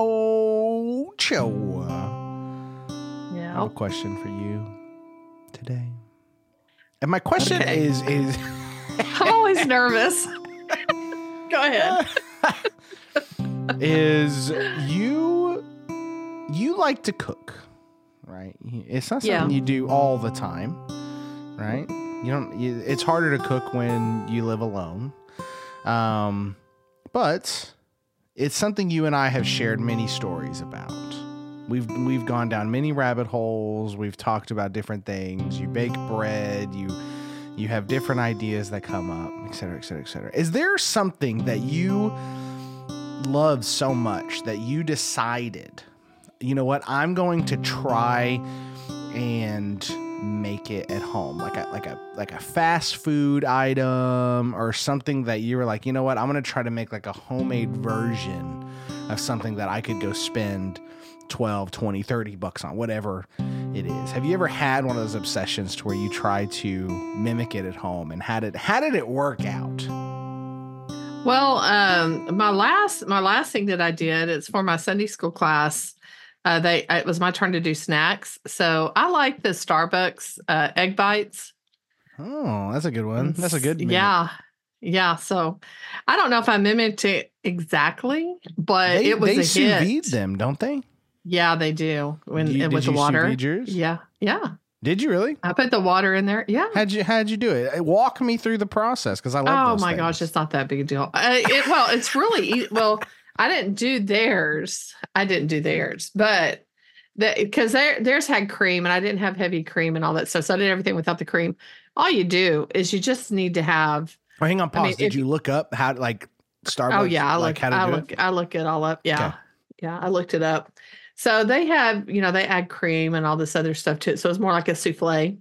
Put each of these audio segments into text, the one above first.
I Yeah. have a question for you today. And my question Okay. is is I'm always nervous. Go ahead. is you you like to cook, right? It's not something Yeah. you do all the time, right? You don't. You, it's harder to cook when you live alone, um, but it's something you and I have shared many stories about. We've we've gone down many rabbit holes. We've talked about different things. You bake bread. You you have different ideas that come up, et cetera, et cetera, et cetera. Is there something that you love so much that you decided, you know what, I'm going to try and make it at home, like a like a like a fast food item or something that you were like, you know what, I'm gonna try to make like a homemade version of something that I could go spend 12, 20, 30 bucks on, whatever it is. Have you ever had one of those obsessions to where you try to mimic it at home and how did how did it work out? Well, um, my last my last thing that I did is for my Sunday school class. Uh, they it was my turn to do snacks, so I like the Starbucks uh, egg bites. Oh, that's a good one. That's a good mimic. Yeah, yeah. So I don't know if I mimicked it exactly, but They, it was they a sous vide them, don't they? Yeah, they do when You- with the water. Yeah, yeah. Did you really? I put the water in there. Yeah. How'd you How'd you do it? Uh, Walk me through the process because I love. Oh my things. gosh, it's not that big a deal. Uh, it, well, it's really ea- well. I didn't do theirs. I didn't do theirs, but that because their theirs had cream and I didn't have heavy cream and all that stuff. So I did everything without the cream. All you do is you just need to have. Oh, hang on, I pause. mean, Did if- you look up how like Starbucks? oh yeah, I like look. how to I do look. it. I look it all up. Yeah, Okay. yeah. I looked it up. So they have, you know, they add cream and all this other stuff to it. So it's more like a souffle.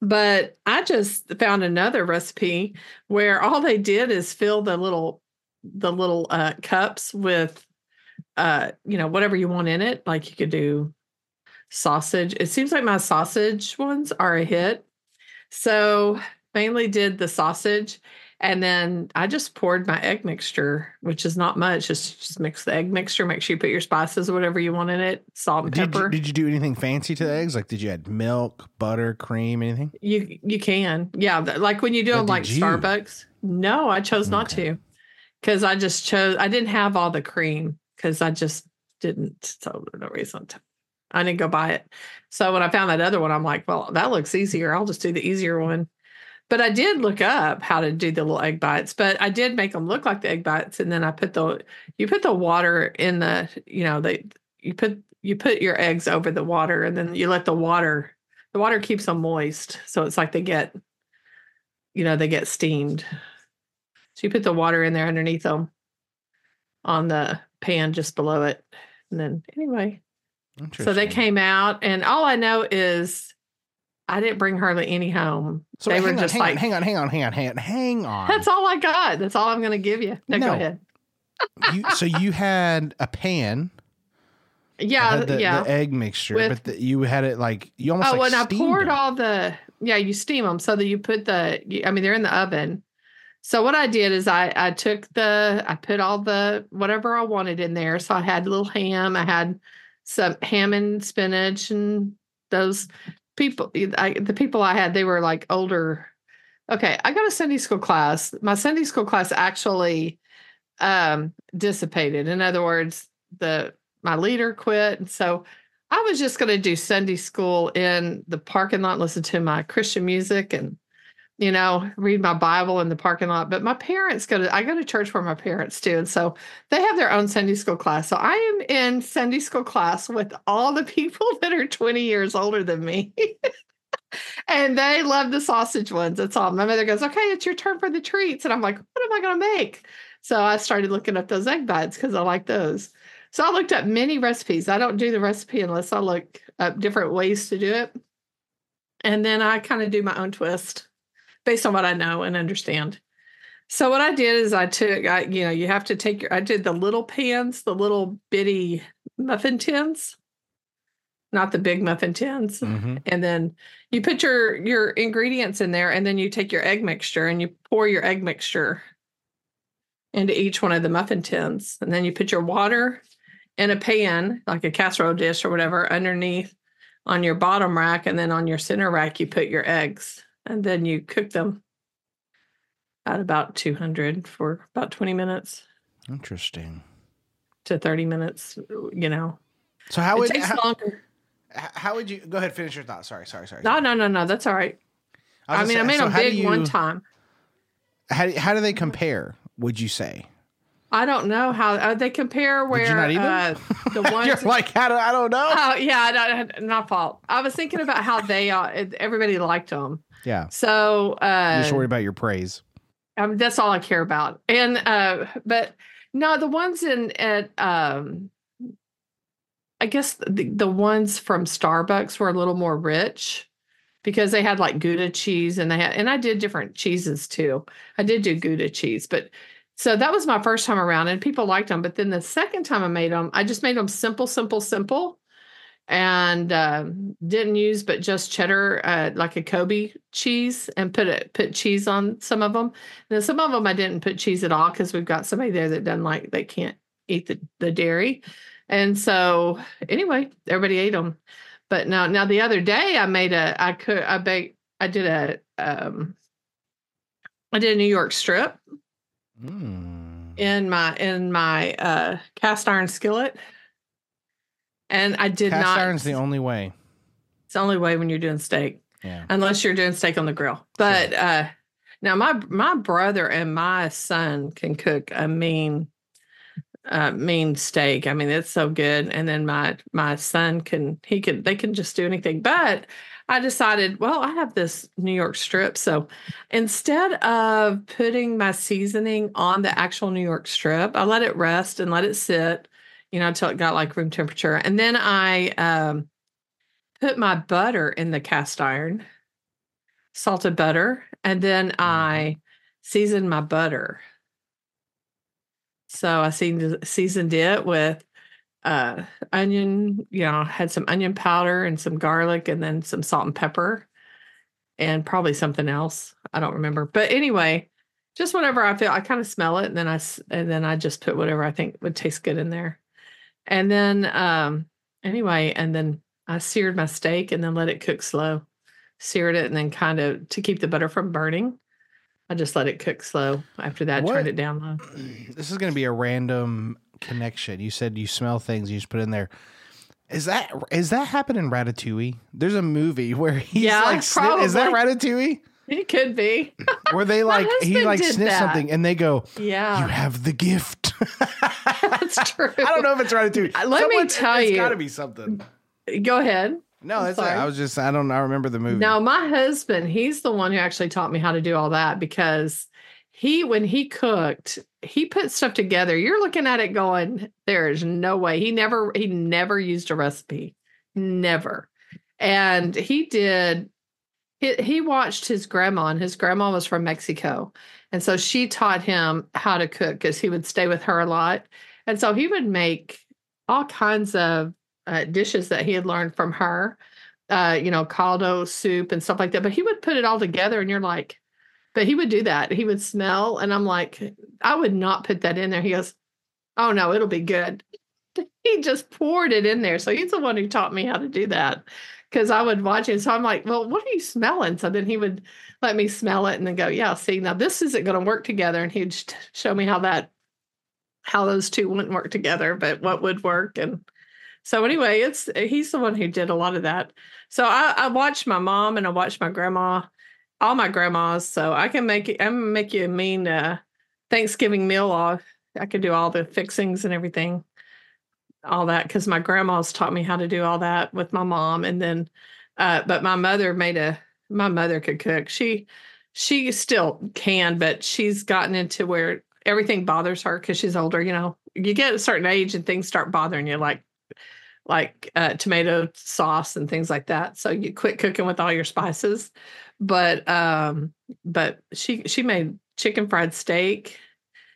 But I just found another recipe where all they did is fill the little the little uh cups with uh you know whatever you want in it like you could do sausage it seems like my sausage ones are a hit so mainly did the sausage and then i just poured my egg mixture which is not much just just mix the egg mixture make sure you put your spices or whatever you want in it salt and Did you, pepper did you do anything fancy to the eggs? Like, did you add milk, butter, cream, anything? You you can. Yeah. Like when you do But them like you? Starbucks. No, I chose not Okay. to. Because I just chose I didn't have all the cream because I just didn't. So no reason to I didn't go buy it. So when I found that other one, I'm like, well, that looks easier. I'll just do the easier one. But I did look up how to do the little egg bites, but I did make them look like the egg bites. And then I put the you put the water in the, you know, they you put you put your eggs over the water and then you let the water the water keeps them moist. So it's like they get, you know, they get steamed. So you put the water in there underneath them on the pan just below it. And then anyway, so they came out and all I know is I didn't bring hardly any home. So they were on, just hang like, on, hang on, hang on, hang on, hang on, hang on. that's all I got. That's all I'm going to give you. No, No. go ahead. you, so you had a pan, Yeah. the, yeah. the egg mixture, With- but the, you had it like you almost Oh, like when I poured them. all the yeah, you steam them so that you put the. I mean, they're in the oven. So what I did is I I took the I put all the whatever I wanted in there. So I had a little ham. I had some ham and spinach and those people. I, the people I had they were like older. Okay, I got a Sunday school class. My Sunday school class actually um dissipated. In other words, the my leader quit, and so I was just going to do Sunday school in the parking lot, listen to my Christian music and, you know, read my Bible in the parking lot. But my parents go to, I go to church where my parents do. And so they have their own Sunday school class. So I am in Sunday school class with all the people that are 20 years older than me. and they love the sausage ones. That's all. My mother goes, okay, it's your turn for the treats. And I'm like, what am I going to make? So I started looking up those egg bites because I like those. So I looked up many recipes. I don't do the recipe unless I look up different ways to do it. And then I kind of do my own twist based on what I know and understand. So what I did is I took, I, you know, you have to take your, I did the little pans, the little bitty muffin tins, not the big muffin tins. Mhm. And then you put your your ingredients in there, and then you take your egg mixture and you pour your egg mixture into each one of the muffin tins, and then you put your water in a pan, like a casserole dish or whatever, underneath on your bottom rack. And then on your center rack, you put your eggs and then you cook them at about 200 for about 20 minutes Interesting. to 30 minutes, you know. So how it would takes how, longer. how would you go ahead finish your thought? Sorry, sorry, sorry. No, no, no, no. That's all right. I gonna mean, I made so them how do big one time. How do, how do they compare? Would you say? I don't know how uh, they compare where you not uh, the ones. You're like, how do, I don't know. oh yeah, I don't- not fault. I was thinking about how they uh, everybody liked them. Yeah, So you're uh, just worried about your praise. um, that's all I care about. And uh, but no, the ones in at um, I guess the the ones from Starbucks were a little more rich because they had like Gouda cheese and they had and I did different cheeses too. I did do Gouda cheese, but so that was my first time around and people liked them. But then the second time I made them, I just made them simple, simple, simple, and um, didn't use but just cheddar, uh, like a Colby cheese, and put it put cheese on some of them. Now some of them I didn't put cheese at all because we've got somebody there that doesn't like they can't eat the the dairy, and so anyway, everybody ate them. But now now the other day I made a I could I baked I did a um I did a New York strip Mm. in my in my uh cast iron skillet. And I did Cast not iron's the only way. it's the only way when you're doing steak. Yeah. unless you're doing steak on the grill. But uh now my my brother and my son can cook a mean uh mean steak. I mean it's so good and then my my son can he can they can just do anything. But I decided, well, I have this New York strip. So instead of putting my seasoning on the actual New York strip, I let it rest and let it sit, you know, until it got like room temperature. And then I um put my butter in the cast iron, salted butter, and then I seasoned my butter. So I seasoned seasoned it with uh onion, you know, had some onion powder and some garlic and then some salt and pepper and probably something else. I don't remember. But anyway, just whatever I feel I kind of smell it and then I and then I just put whatever I think would taste good in there. And then um anyway, and then I seared my steak and then let it cook slow. Seared it and then kind of to keep the butter from burning. I just let it cook slow. After that, What- turned it down low. This is going to be a random connection. You said you smell things, you just put in there. Is that is that happen in Ratatouille? There's a movie where he's Yeah, like, sni- is that probably. Ratatouille? It could be. Where they like he like sniffs that. something and they go, "Yeah, "You have the gift." that's true. I don't know if it's Ratatouille. Let me tell it's you. got to be something. Go ahead. No, that's. I was just I don't know. I remember the movie. Now, my husband, he's the one who actually taught me how to do all that because he, when he cooked, he put stuff together. You're looking at it going, there is no way. He never, he never used a recipe, never. And he did, he, he watched his grandma, and his grandma was from Mexico. And so she taught him how to cook because he would stay with her a lot. And so he would make all kinds of uh, dishes that he had learned from her uh, you know, caldo soup and stuff like that. But he would put it all together, and you're like, but he would do that. He would smell, and I'm like, I would not put that in there. He goes, Oh no, it'll be good. He just poured it in there. So he's the one who taught me how to do that because I would watch it. So I'm like, Well, what are you smelling? So then he would let me smell it and then go, Yeah, see, now this isn't going to work together. And he'd show me how that, how those two wouldn't work together, but what would work. And so anyway, it's he's the one who did a lot of that. So I, I watched my mom and I watched my grandma, all my grandmas. So I can make. I'm make you a mean uh, Thanksgiving meal. Off. I can do all the fixings and everything, all that because my grandma's taught me how to do all that with my mom. And then, uh, but my mother made a. My mother could cook. She she still can, but she's gotten into where everything bothers her because she's older. You know, you get a certain age and things start bothering you, like like uh, tomato sauce and things like that. So you quit cooking with all your spices. But um, but she she made chicken fried steak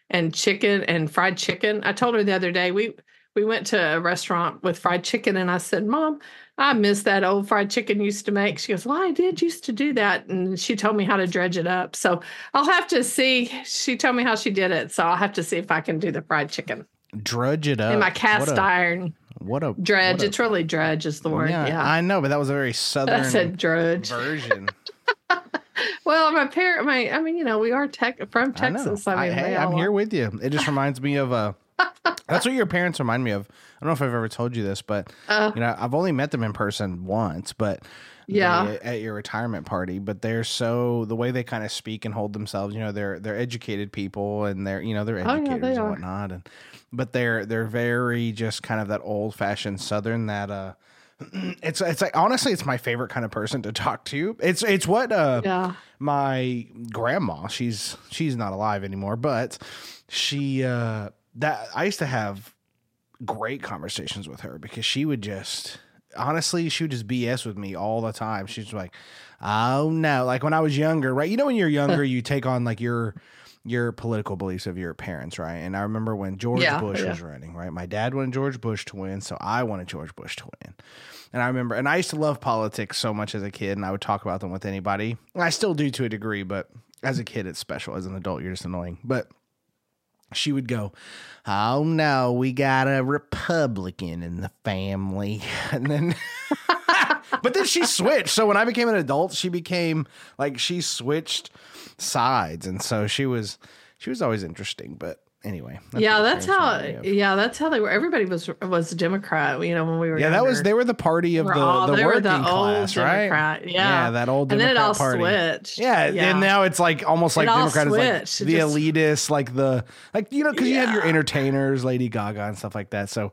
and chicken and fried chicken. I told her the other day we we went to a restaurant with fried chicken and I said, "Mom, I miss that old fried chicken used to make." She goes, "Well, I did used to do that." And she told me how to dredge it up. So I'll have to see. She told me how she did it. So I'll have to see if I can do the fried chicken. Dredge it up. in my What cast a- iron What a dredge. what a- it's really dredge is the word. Yeah, I know, but that was a very southern I said dredge. version. Well, my parent, my I mean, you know, we are tech from Texas. I, I, mean, hey, I'm all here with you. It just reminds me of uh That's what your parents remind me of. I don't know if I've ever told you this, but Uh, you know, I've only met them in person once, but Yeah. they- at your retirement party. But they're so the way they kind of speak and hold themselves. You know, they're they're educated people, and they're you know they're Oh, yeah, educators they and whatnot, and but they're they're very just kind of that old fashioned Southern that uh. It's it's like honestly, it's my favorite kind of person to talk to. It's it's what uh yeah. my grandma she's she's not alive anymore but she uh that i used to have great conversations with her because she would just honestly she would just bs with me all the time she's like oh no like when i was younger right you know when you're younger you take on like your your political beliefs of your parents right and i remember when george Yeah, bush yeah. was running right my dad wanted george bush to win so i wanted george bush to win and I remember, and I used to love politics so much as a kid, and I would talk about them with anybody. I still do to a degree, but as a kid, it's special. As an adult, you're just annoying. But she would go, Oh no, we got a Republican in the family. And then, but then she switched. So when I became an adult, she became like she switched sides. And so she was, she was always interesting. But anyway. yeah, that's how. reminded me of. Yeah, that's how they were. Everybody was was a Democrat. You know, when we were. Yeah, that was, they were the party of the, all- the working the class, right? Democrat, yeah. that old and then Democrat it all party. switched. Yeah, and now it's like almost like Democrat is like the just- elitist, like the like you know because you have your entertainers, Lady Gaga and stuff like that. So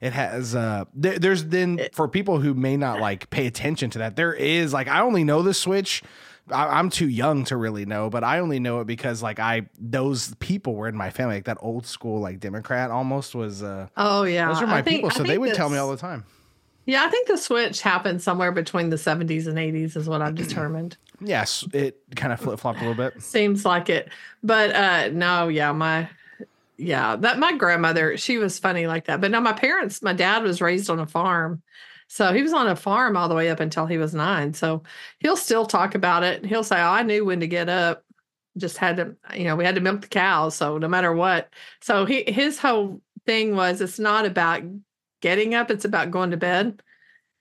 it has uh there, there's then for people who may not like pay attention to that, there is like I only know the switch. I, I'm too young to really know, but I only know it because like I those people were in my family, like that old school like Democrat almost was. uh oh yeah, Those are my think- people, so they would tell me all the time. Yeah, I think the switch happened somewhere between the 70s and 80s, is what I've determined. Yes, it kind of flip flopped a little bit. Seems like it, but uh no, yeah, my yeah, that my grandmother, she was funny like that. But no, my parents, my dad was raised on a farm. So he was on a farm all the way up until he was nine. So he'll still talk about it. He'll say, Oh, I knew when to get up. Just had to, you know, we had to milk the cows. So no matter what. So he his whole thing was it's not about getting up, it's about going to bed.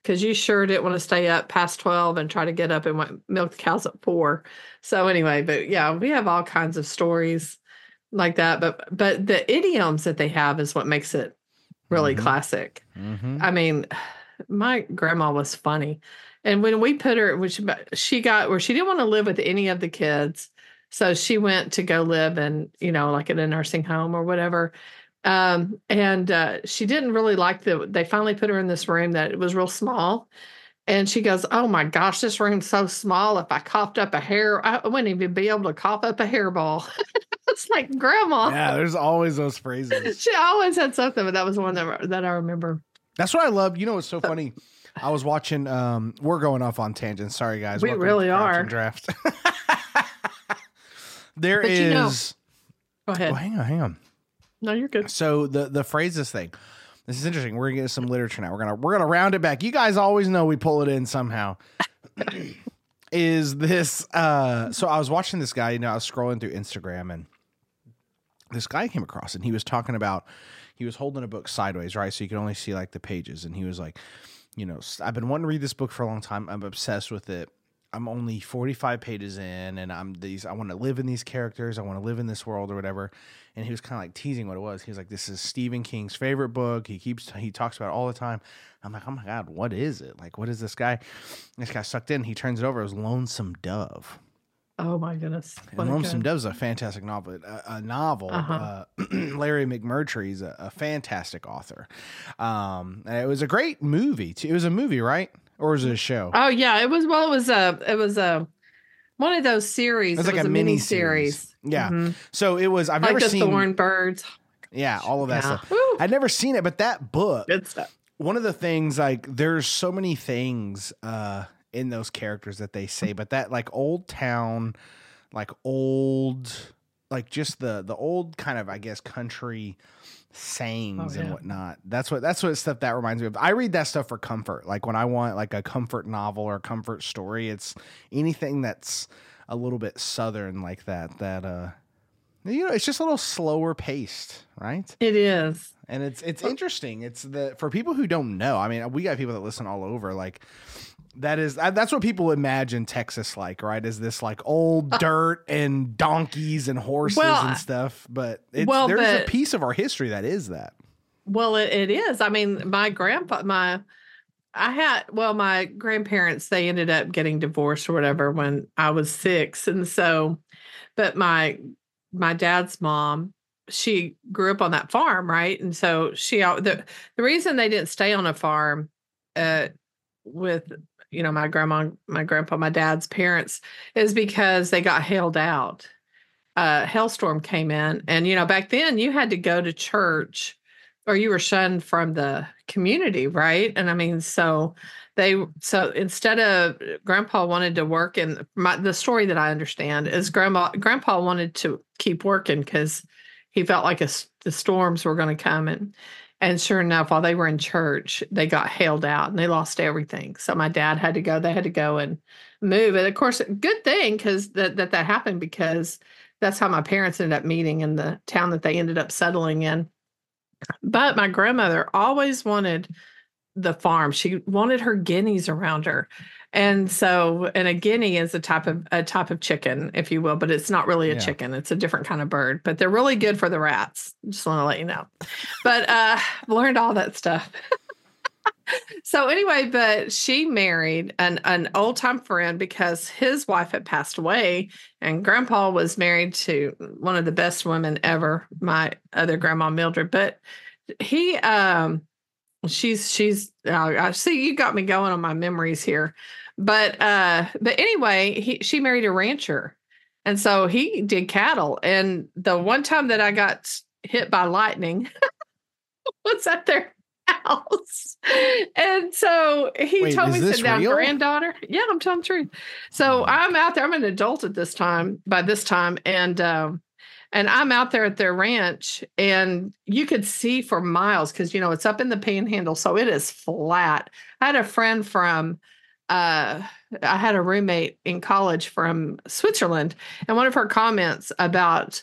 Cause you sure didn't want to stay up past 12 and try to get up and wa- milk the cows at four. So anyway, but yeah, we have all kinds of stories like that. But but the idioms that they have is what makes it really Mhm. classic. Mm-hmm. I mean, my grandma was funny. And when we put her, which she got where she didn't want to live with any of the kids. So she went to go live in, you know, like in a nursing home or whatever. Um, and uh, she didn't really like the, they finally put her in this room that it was real small. And she goes, Oh my gosh, this room's so small. If I coughed up a hair, I wouldn't even be able to cough up a hairball. it's like, Grandma. Yeah, there's always those phrases. She always had something, but that was one that, that I remember. That's what I love. You know what's so funny? I was watching. Um, we're going off on tangents. Sorry, guys. We Welcome really are. Draft. there But is. you know- Go ahead. oh, hang on, hang on. No, you're good. So the the phrases thing. This is interesting. We're gonna get some literature now. We're gonna we're gonna round it back. You guys always know we pull it in somehow. is this uh so I was watching this guy, you know, I was scrolling through Instagram and this guy came across and he was talking about he was holding a book sideways, right? So you could only see like the pages and he was like, you know, I've been wanting to read this book for a long time. I'm obsessed with it. I'm only 45 pages in and I'm these I want to live in these characters. I want to live in this world or whatever. And he was kind of like teasing what it was. He was like, This is Stephen King's favorite book. He keeps he talks about it all the time. I'm like, Oh my God, what is it? Like, what is this guy? This guy sucked in. He turns it over. It was Lonesome Dove. Oh my goodness. What And Lonesome good- Dove is a fantastic novel. A, a novel. Uh-huh. Uh, Larry McMurtry is a, a fantastic author. Um, and it was a great movie. Too. It was a movie, right? Or was it a show? Oh yeah, it was. Well, it was a. It was a. One of those series. It was like a mini mini-series. Yeah. Mhm. So it was. I've Like never the seen. Thorn Birds. Yeah, all of that Yeah. stuff. Woo, I'd never seen it, but that book. good stuff. one of the things like there's so many things uh in those characters that they say but that like old town like old like just the the old kind of i guess country sayings Oh, and whatnot. That's what that's what stuff that reminds me of. I read that stuff for comfort. Like when i want like a comfort novel or a comfort story it's anything that's a little bit southern like that that uh You know, it's just a little slower paced, right? It is. And it's it's interesting. It's the for people who don't know. I mean, we got people that listen all over. Like that is that's what people imagine Texas like, right? Is this like old uh, dirt and donkeys and horses Well, and stuff? But it's, well, there's a piece of our history that is that. Well, it, it is. I mean, my grandpa, my, I had, well, my grandparents, they ended up getting divorced or whatever when I was six. And so, but my, my dad's mom, she grew up on that farm, right? And so she, the, the reason they didn't stay on a farm, uh, with, you know, my grandma, my grandpa, my dad's parents is because they got hailed out. Uh, hailstorm came in and, you know, back then you had to go to church or you were shunned from the community, right? And I mean, so they so instead of grandpa wanted to work and my the story that I understand is grandma grandpa wanted to keep working because he felt like a the storms were going to come and and sure enough, while they were in church, they got hailed out and they lost everything. So my dad had to go. They had to go and move. And of course, good thing because that, that that happened because that's how my parents ended up meeting in the town that they ended up settling in. But my grandmother always wanted the farm. She wanted her guineas around her. And so, and a guinea is a type of a type of chicken, if you will, but it's not really a Yeah. chicken. It's a different kind of bird, but they're really good for the rats. Just want to let you know. But uh I've learned all that stuff. so anyway, but she married an an old time friend because his wife had passed away and grandpa was married to one of the best women ever, my other grandma Mildred. But he um she's she's uh, I see you got me going on my memories here. But uh but anyway, he she married a rancher. And so he did cattle and the one time that I got hit by lightning was at their house. And so he Wait, told me, sit down, real? granddaughter. Yeah, I'm telling the truth. So I'm out there. I'm an adult at this time, by this time. And um, and I'm out there at their ranch, and you could see for miles because you know it's up in the panhandle, so it is flat. I had a friend from uh I had a roommate in college from Switzerland, and one of her comments about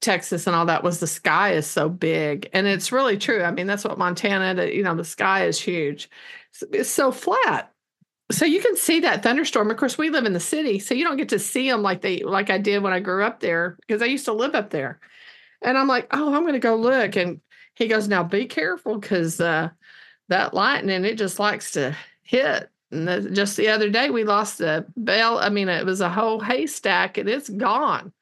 Texas and all that was the sky is so big. And it's really true. I mean, that's what Montana, you know, the sky is huge. It's so flat. So you can see that thunderstorm. Of course, we live in the city, so you don't get to see them like they like I did when I grew up there because I used to live up there. And I'm like, oh, I'm going to go look. And he goes, now be careful because uh, that lightning it just likes to hit. And the, just the other day, we lost a bell. I mean, it was a whole haystack, and it's gone.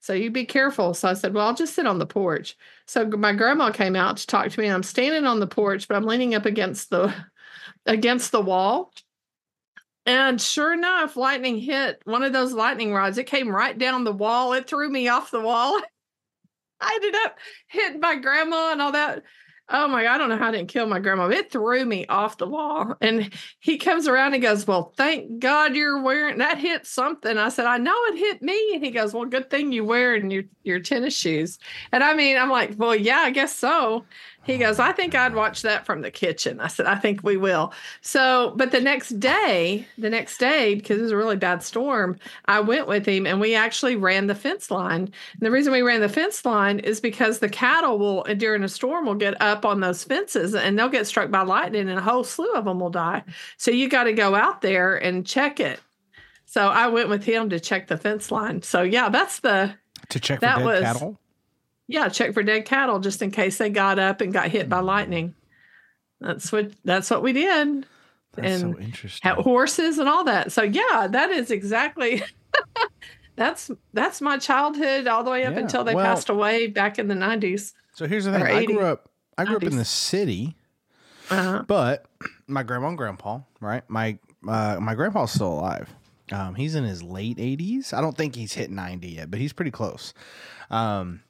So you be careful. So I said, Well, I'll just sit on the porch. So my grandma came out to talk to me. And I'm standing on the porch, but I'm leaning up against the against the wall. And sure enough, lightning hit one of those lightning rods. It came right down the wall. It threw me off the wall. I ended up hitting my grandma and all that. Oh my, God, I don't know how I didn't kill my grandma. It threw me off the wall. And he comes around and goes, Well, thank God you're wearing that hit something. I said, I know it hit me. And he goes, Well, good thing you wearing your, your tennis shoes. And I mean, I'm like, Well, yeah, I guess so. He goes, I think I'd watch that from the kitchen. I said, I think we will. So, but the next day, the next day, because it was a really bad storm, I went with him and we actually ran the fence line. And the reason we ran the fence line is because the cattle will, uh, during a storm, will get up on those fences and they'll get struck by lightning and a whole slew of them will die. So you got to go out there and check it. So I went with him to check the fence line. So yeah, that's the To check That was- cattle. Yeah, check for dead cattle just in case they got up and got hit by lightning. That's what that's what we did. That's so and interesting. Had horses and all that. So yeah, that is exactly that's that's my childhood all the way up Yeah, until they well- passed away back in the nineties. So here's the thing. I grew up. I grew up in the city, Uh-huh. but my grandma and grandpa, right? My uh, my grandpa's still alive. Um, he's in his late 80s. I don't think he's hit 90 yet, but he's pretty close. Um,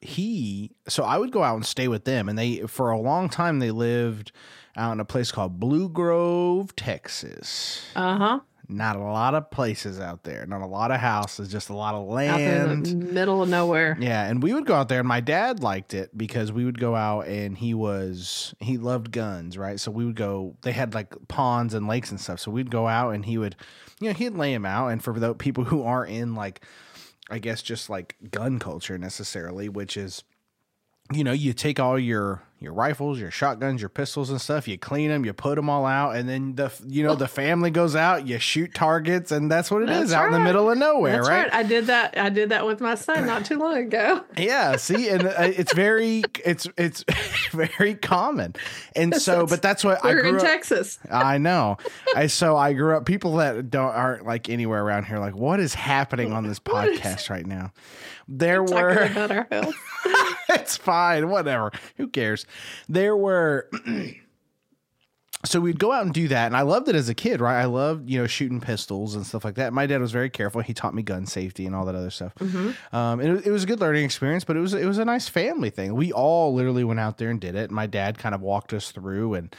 he so I would go out and stay with them, and they for a long time they lived out in a place called Blue Grove, Texas. Uh-huh. Not a lot of places out there, not a lot of houses, just a lot of Out there in land. the middle of nowhere. Yeah, and we would go out there, and my dad liked it because we would go out, and he was he loved guns, right? So we would go. They had like ponds and lakes and stuff, so we'd go out, and he would, you know, he'd lay him out. And for the people who aren't in like I guess just like gun culture necessarily, which is you know, you take all your your rifles, your shotguns, your pistols and stuff, you clean them, you put them all out and then the you know, the family goes out, you shoot targets and that's what it That's is out in the middle of nowhere, That's right? right. I did that. I did that with my son not too long ago. Yeah, see, and uh, it's very, it's it's very common, and so, but that's what I We're in grew up. Texas. I know, I so I grew up. People that don't aren't like anywhere around here, like what is happening on this What is- podcast right now? There were, about our health. it's fine, whatever. Who cares? There were. So we'd go out and do that, and I loved it as a kid, right? I loved, you know, shooting pistols and stuff like that. My dad was very careful; he taught me gun safety and all that other stuff. hmm Um, and it, it was a good learning experience, but it was it was a nice family thing. We all literally went out there and did it. And my dad kind of walked us through and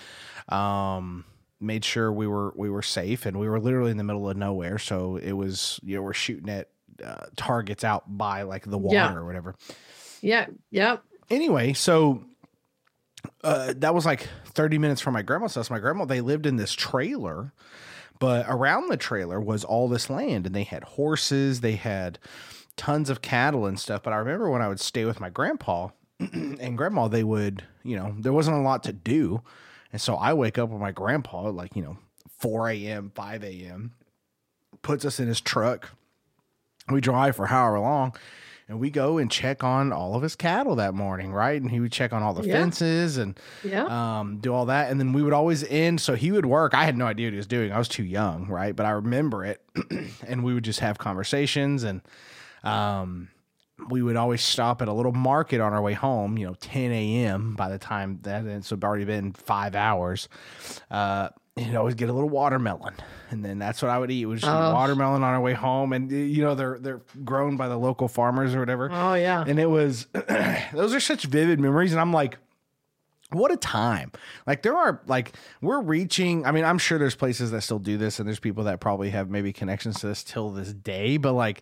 um, made sure we were we were safe, and we were literally in the middle of nowhere. So it was you know we're shooting at uh, targets out by like the water Yeah. or whatever. Yeah. Yep. Anyway, so uh, that was like thirty minutes from my grandma's house. My grandma they lived in this trailer. But around the trailer was all this land, and they had horses, they had tons of cattle and stuff. But I remember when I would stay with my grandpa and grandma, they would, you know, there wasn't a lot to do. And so I wake up with my grandpa like, you know, 4 a.m., 5 a.m., puts us in his truck. We drive for however long and we go and check on all of his cattle that morning, right? And he would check on all the Yeah. fences and Yeah. um, do all that. And then we would always end. So he would work. I had no idea what he was doing. I was too young, right? But I remember it. and we would just have conversations. And um, we would always stop at a little market on our way home, you know, 10 a.m. by the time that, and so it'd already been five hours. Uh, you'd always get a little watermelon. And then that's what I would eat. We would just Oh. watermelon on our way home. And, you know, they're, they're grown by the local farmers or whatever Oh yeah. and it was those are such vivid memories and i'm like what a time like there are like we're reaching i mean i'm sure there's places that still do this and there's people that probably have maybe connections to this till this day but like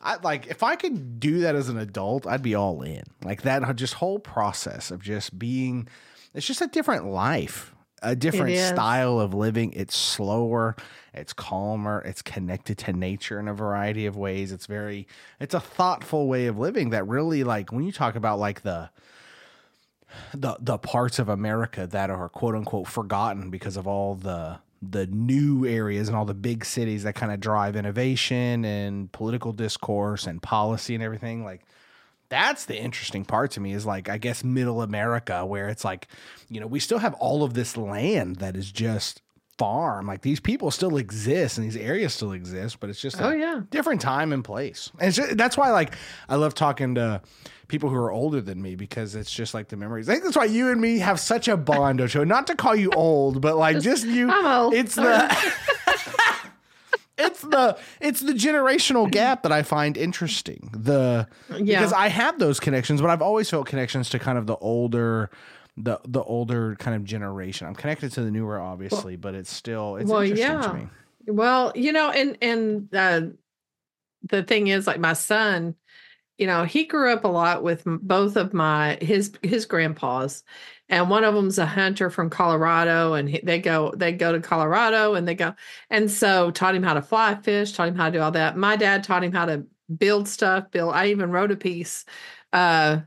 I like if I could do that as an adult, I'd be all in. Like that just whole process of just being it's just a different life, a different style of living. It's slower, it's calmer, it's connected to nature in a variety of ways. It's very it's a thoughtful way of living that really like when you talk about like the the the parts of America that are quote unquote forgotten because of all the the new areas and all the big cities that kind of drive innovation and political discourse and policy and everything like that's the interesting part to me is like I guess middle America where it's like you know we still have all of this land that is just farm like these people still exist and these areas still exist but it's just Oh yeah. different time and place and just, that's why like I love talking to people who are older than me because it's just like the memories. I think that's why you and me have such a bond, Ocho. Not to call you old, but like just, you. I'm old. It's the. It's the it's the generational gap that I find interesting. The Yeah. because I have those connections, but I've always felt connections to kind of the older the the older kind of generation. I'm connected to the newer, obviously, but it's still it's Well, interesting yeah. to me. Well, you know, and and uh, the thing is, like my son, you know, he grew up a lot with both of my his his grandpas, and one of them's a hunter from Colorado, and he, they go they go to Colorado and they go, and so taught him how to fly fish, taught him how to do all that. My dad taught him how to build stuff. Build. I even wrote a piece. Uh,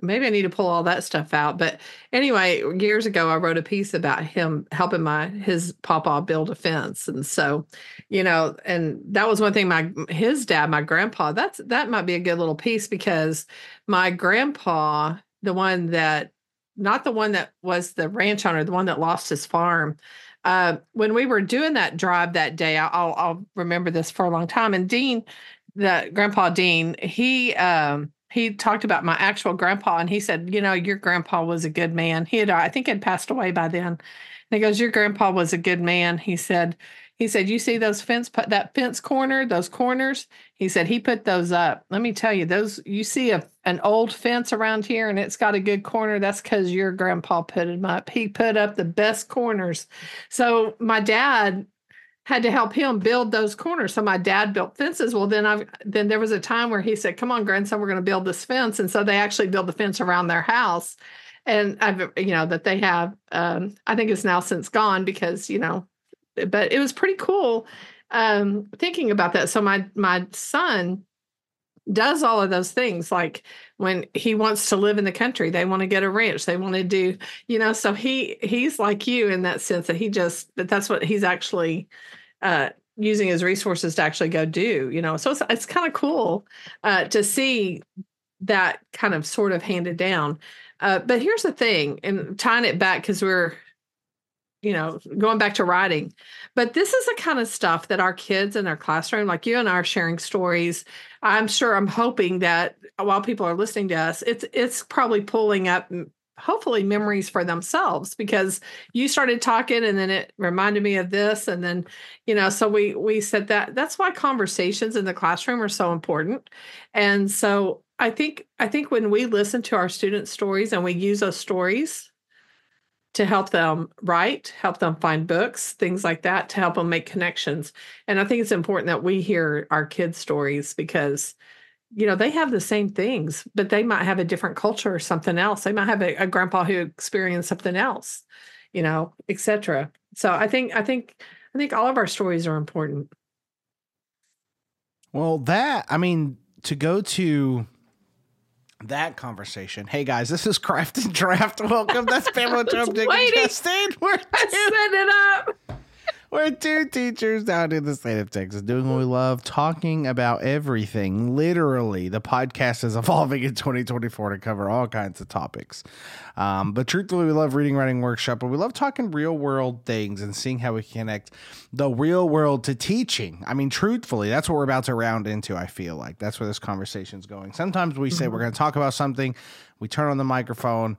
maybe I need to pull all that stuff out. But anyway, years ago, I wrote a piece about him helping my his papa build a fence, and so, you know, and that was one thing. My his dad, my grandpa, that's that might be a good little piece because my grandpa, the one that, not the one that was the ranch owner, the one that lost his farm. Uh, when we were doing that drive that day, I'll I'll remember this for a long time. And Dean, the grandpa Dean, he um he talked about my actual grandpa and he said, you know, your grandpa was a good man. He had, I think, had passed away by then. And he goes, your grandpa was a good man. He said, he said, you see those fence, put that fence corner, those corners. He said he put those up. Let me tell you, those you see a an old fence around here and it's got a good corner. That's because your grandpa put them up. He put up the best corners. So my dad had to help him build those corners. So my dad built fences. Well, then I then there was a time where he said, "Come on, grandson, we're going to build this fence." And so they actually built the fence around their house, and I've you know that they have. Um, I think it's now since gone because you know, but it was pretty cool um, thinking about that. So my my son does all of those things. Like when he wants to live in the country, they want to get a ranch. They want to do, you know, so he he's like you in that sense that he just that that's what he's actually uh using his resources to actually go do, you know. So it's it's kind of cool uh to see that kind of sort of handed down. Uh, but here's the thing, and tying it back because we're you know, going back to writing. But this is the kind of stuff that our kids in their classroom, like you and I are sharing stories. I'm sure I'm hoping that while people are listening to us, it's it's probably pulling up hopefully memories for themselves because you started talking and then it reminded me of this and then you know so we we said that that's why conversations in the classroom are so important and so i think i think when we listen to our students stories and we use those stories to help them write, help them find books, things like that, to help them make connections. And I think it's important that we hear our kids' stories because, you know, they have the same things, but they might have a different culture or something else. They might have a, a grandpa who experienced something else, you know, etc. So I think I think I think all of our stories are important. Well, that I mean, to go to that conversation. Hey guys, this is Craft and Draft. Welcome. That's Pamela Trump Dick and Justin. We're two, set it up. We're two teachers down in the state of Texas doing what we love, talking about everything. Literally, the podcast is evolving in 2024 to cover all kinds of topics. Um, but truthfully, we love reading, writing workshop, but we love talking real world things and seeing how we connect the real world to teaching. I mean, truthfully, that's what we're about to round into. I feel like that's where this conversation is going. Sometimes we say mm-hmm. we're going to talk about something, we turn on the microphone,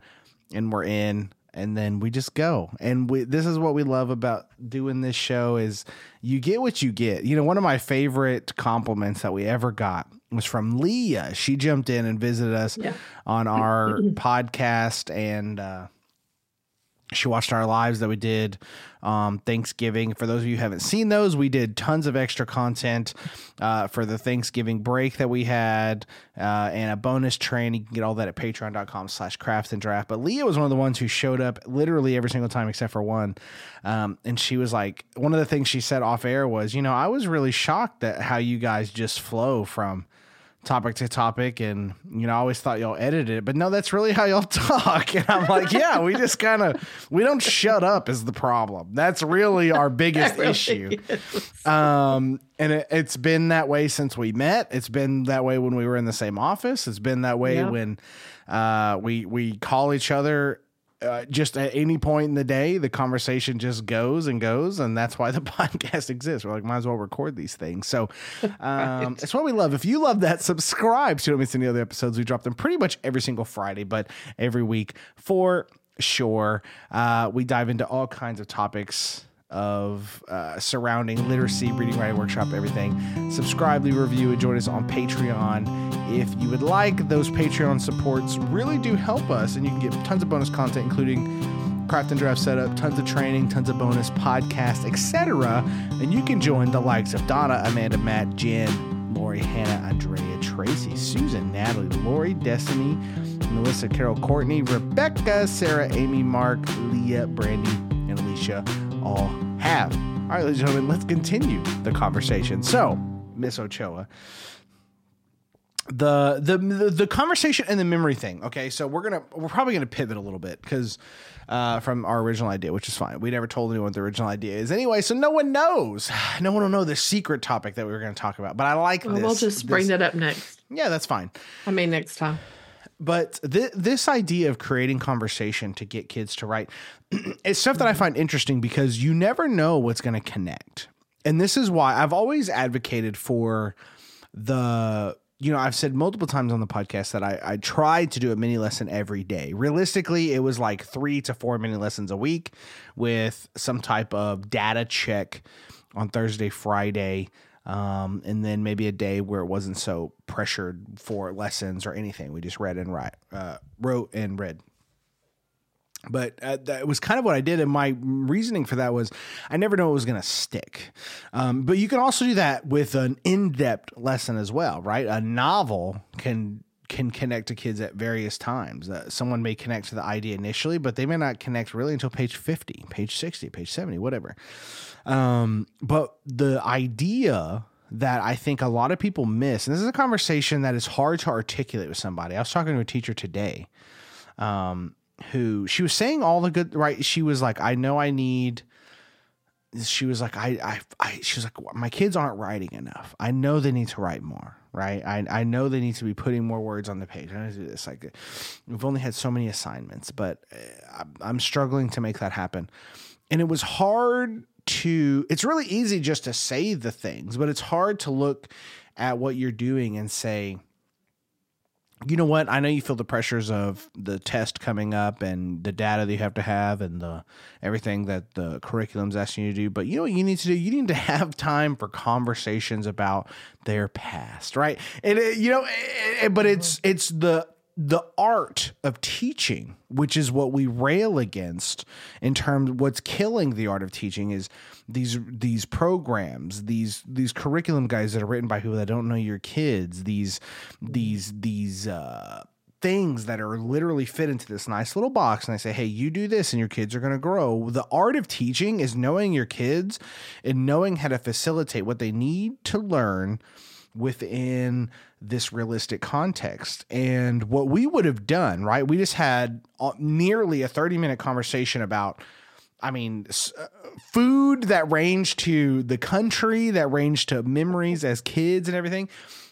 and we're in and then we just go. And we, this is what we love about doing this show is you get what you get. You know, one of my favorite compliments that we ever got was from Leah. She jumped in and visited us yeah. on our podcast and uh, she watched our lives that we did um, Thanksgiving. For those of you who haven't seen those, we did tons of extra content uh, for the Thanksgiving break that we had uh, and a bonus train. You can get all that at patreon.com slash craft and draft. But Leah was one of the ones who showed up literally every single time except for one. Um, and she was like, one of the things she said off air was, you know, I was really shocked at how you guys just flow from – topic to topic and you know i always thought y'all edited it but no that's really how y'all talk. And i'm like yeah we just kind of we don't shut up is the problem. That's really our biggest really issue. is. um and it, has been that way since we met. It's been that way when we were in the same office. It's been that way yep. when uh we we call each other uh, just at any point in the day, the conversation just goes and goes, and that's why the podcast exists. We're like, might as well record these things. So, um, right. it's what we love. If you love that, subscribe so you don't miss any other episodes. We drop them pretty much every single Friday, but every week for sure. Uh, we dive into all kinds of topics of uh, surrounding literacy, reading, writing workshop, everything. Subscribe, leave a review, and join us on Patreon. If you would like, those Patreon supports really do help us, and you can get tons of bonus content, including craft and draft setup, tons of training, tons of bonus podcasts, etc. And you can join the likes of Donna, Amanda, Matt, Jen, Lori, Hannah, Andrea, Tracy, Susan, Natalie, Lori, Destiny, Melissa, Carol, Courtney, Rebecca, Sarah, Amy, Mark, Leah, Brandy, and Alicia all have. All right, ladies and gentlemen, let's continue the conversation. So, Miss Ochoa, the, the the conversation and the memory thing. Okay, so we're gonna we're probably gonna pivot a little bit because uh, from our original idea, which is fine. We never told anyone what the original idea is anyway, so no one knows. No one will know the secret topic that we were going to talk about. But I like well, this. We'll just bring that up next. Yeah, that's fine. I mean, next time but th- this idea of creating conversation to get kids to write is stuff that I find interesting because you never know what's going to connect. And this is why I've always advocated for the you know, I've said multiple times on the podcast that I, I tried to do a mini lesson every day. Realistically, it was like three to four mini lessons a week with some type of data check on Thursday, Friday, um, and then maybe a day where it wasn't so pressured for lessons or anything. We just read and write, uh, wrote and read. But uh, that was kind of what I did, and my reasoning for that was I never know it was going to stick. Um, but you can also do that with an in-depth lesson as well, right? A novel can can connect to kids at various times. Uh, someone may connect to the idea initially, but they may not connect really until page 50, page 60, page 70, whatever. Um, but the idea that I think a lot of people miss. And this is a conversation that is hard to articulate with somebody. I was talking to a teacher today um, who she was saying all the good, right? She was like, I know I need. She was like, I, I, I, she was like, my kids aren't writing enough. I know they need to write more, right? I, I know they need to be putting more words on the page. I do this. Like, we've only had so many assignments, but uh, I'm struggling to make that happen. And it was hard to it's really easy just to say the things, but it's hard to look at what you're doing and say, you know what? I know you feel the pressures of the test coming up and the data that you have to have and the everything that the curriculum's asking you to do. But you know what you need to do? You need to have time for conversations about their past, right? And it, you know, it, but it's it's the the art of teaching, which is what we rail against in terms what's killing the art of teaching is these these programs, these these curriculum guides that are written by people that don't know your kids, these these these uh things that are literally fit into this nice little box and I say, "Hey, you do this and your kids are going to grow." The art of teaching is knowing your kids and knowing how to facilitate what they need to learn within this realistic context. And what we would have done, right? We just had nearly a 30 minute conversation about, I mean, uh, food that ranged to the country, that ranged to memories as kids and everything.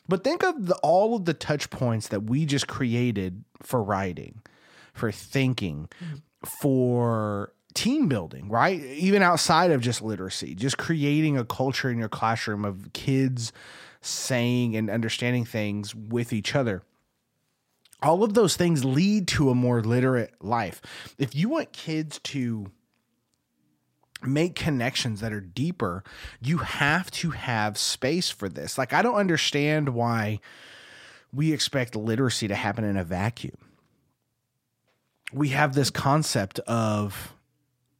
But think of the, all of the touch points that we just created for writing, for thinking, for team building, right? Even outside of just literacy, just creating a culture in your classroom of kids saying and understanding things with each other. All of those things lead to a more literate life. If you want kids to make connections that are deeper, you have to have space for this. Like, I don't understand why we expect literacy to happen in a vacuum. We have this concept of,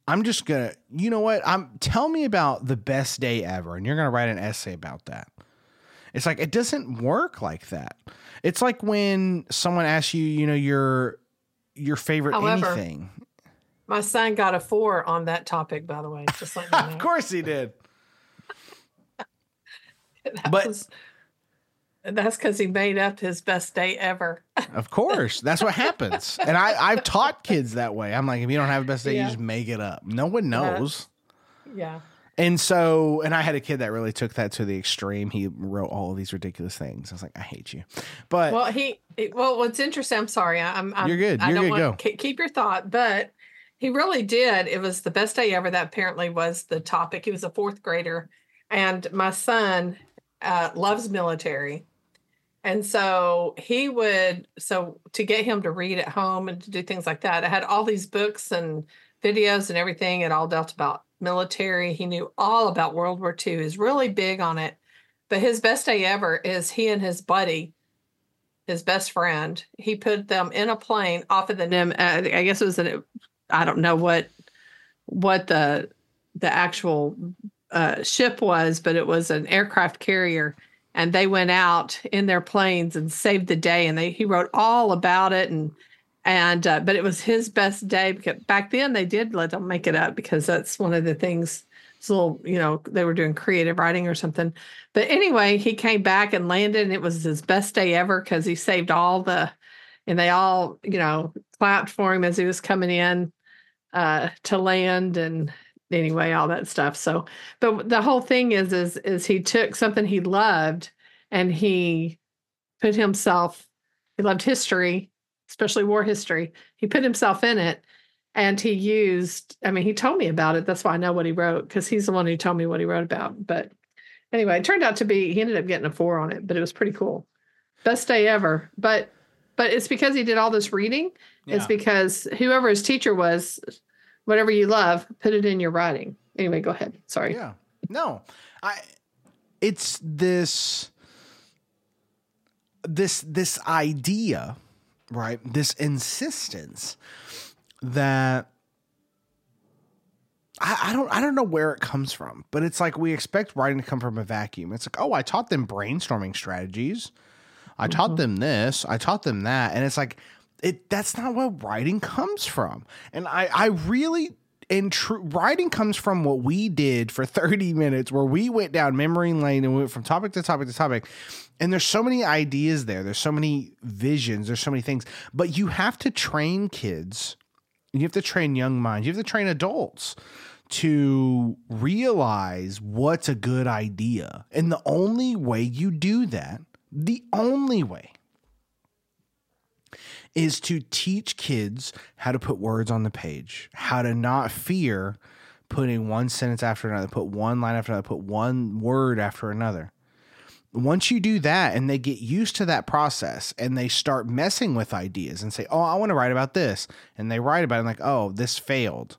I'm just gonna, you know what? I'm tell me about the best day ever, and you're gonna write an essay about that. It's like it doesn't work like that. It's like when someone asks you, you know, your your favorite However, anything. My son got a four on that topic, by the way. Just like of course he did. but was, that's because he made up his best day ever. of course, that's what happens. And I I've taught kids that way. I'm like, if you don't have a best day, yeah. you just make it up. No one knows. yeah. And so, and I had a kid that really took that to the extreme. He wrote all of these ridiculous things. I was like, I hate you. But well, he, well, what's interesting, I'm sorry. I'm, I'm you're good. You're I don't good. Want, go. Keep your thought. But he really did. It was the best day ever. That apparently was the topic. He was a fourth grader. And my son uh, loves military. And so he would, so to get him to read at home and to do things like that, I had all these books and videos and everything. It all dealt about military. He knew all about World War II. He's really big on it. But his best day ever is he and his buddy, his best friend. He put them in a plane off of the NIM. Uh, I guess it was an. I don't know what what the the actual uh, ship was, but it was an aircraft carrier, and they went out in their planes and saved the day. And they he wrote all about it and and uh, but it was his best day because back then they did let them make it up because that's one of the things so you know they were doing creative writing or something. But anyway he came back and landed and it was his best day ever because he saved all the and they all you know clapped for him as he was coming in uh to land and anyway all that stuff. So but the whole thing is is is he took something he loved and he put himself he loved history especially war history. He put himself in it and he used, I mean, he told me about it. That's why I know what he wrote because he's the one who told me what he wrote about. But anyway, it turned out to be, he ended up getting a four on it, but it was pretty cool. Best day ever. But, but it's because he did all this reading. Yeah. It's because whoever his teacher was, whatever you love, put it in your writing. Anyway, go ahead. Sorry. Yeah. No, I, it's this, this, this idea right? This insistence that I, I, don't I don't know where it comes from, but it's like we expect writing to come from a vacuum. It's like, oh, I taught them brainstorming strategies. I mm-hmm. taught them this, I taught them that. And it's like it that's not where writing comes from. And I I really and true writing comes from what we did for 30 minutes where we went down memory lane and went from topic to topic to topic and there's so many ideas there. There's so many visions. There's so many things. But you have to train kids. You have to train young minds. You have to train adults to realize what's a good idea. And the only way you do that the only way is to teach kids how to put words on the page, how to not fear putting one sentence after another, put one line after another, put one word after another. Once you do that and they get used to that process and they start messing with ideas and say, Oh, I want to write about this. And they write about it and like, Oh, this failed.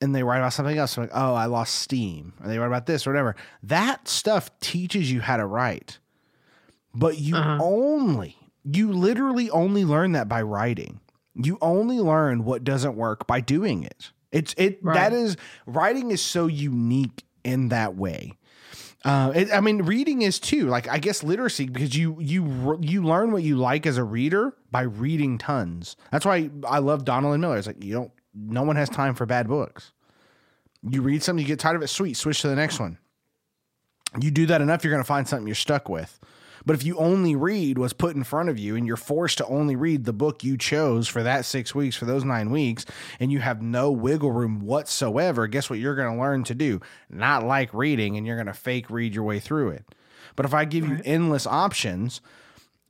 And they write about something else. Like, oh, I lost steam. Or they write about this or whatever. That stuff teaches you how to write. But you uh-huh. only you literally only learn that by writing. You only learn what doesn't work by doing it. It's it right. that is writing is so unique in that way. Uh, it, I mean, reading is too. Like I guess literacy because you you you learn what you like as a reader by reading tons. That's why I love Donalyn Miller. It's like you don't. No one has time for bad books. You read something, you get tired of it. Sweet, switch to the next one. You do that enough, you're going to find something you're stuck with. But if you only read what's put in front of you and you're forced to only read the book you chose for that six weeks, for those nine weeks, and you have no wiggle room whatsoever, guess what you're going to learn to do? Not like reading, and you're going to fake read your way through it. But if I give right. you endless options,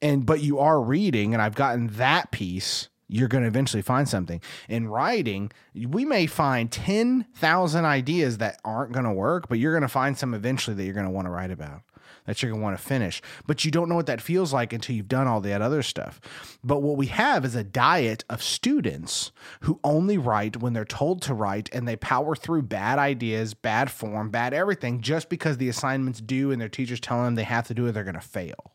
and but you are reading, and I've gotten that piece, you're going to eventually find something. In writing, we may find 10,000 ideas that aren't going to work, but you're going to find some eventually that you're going to want to write about that you're going to want to finish. But you don't know what that feels like until you've done all that other stuff. But what we have is a diet of students who only write when they're told to write and they power through bad ideas, bad form, bad everything just because the assignments due and their teachers tell them they have to do it, they're going to fail.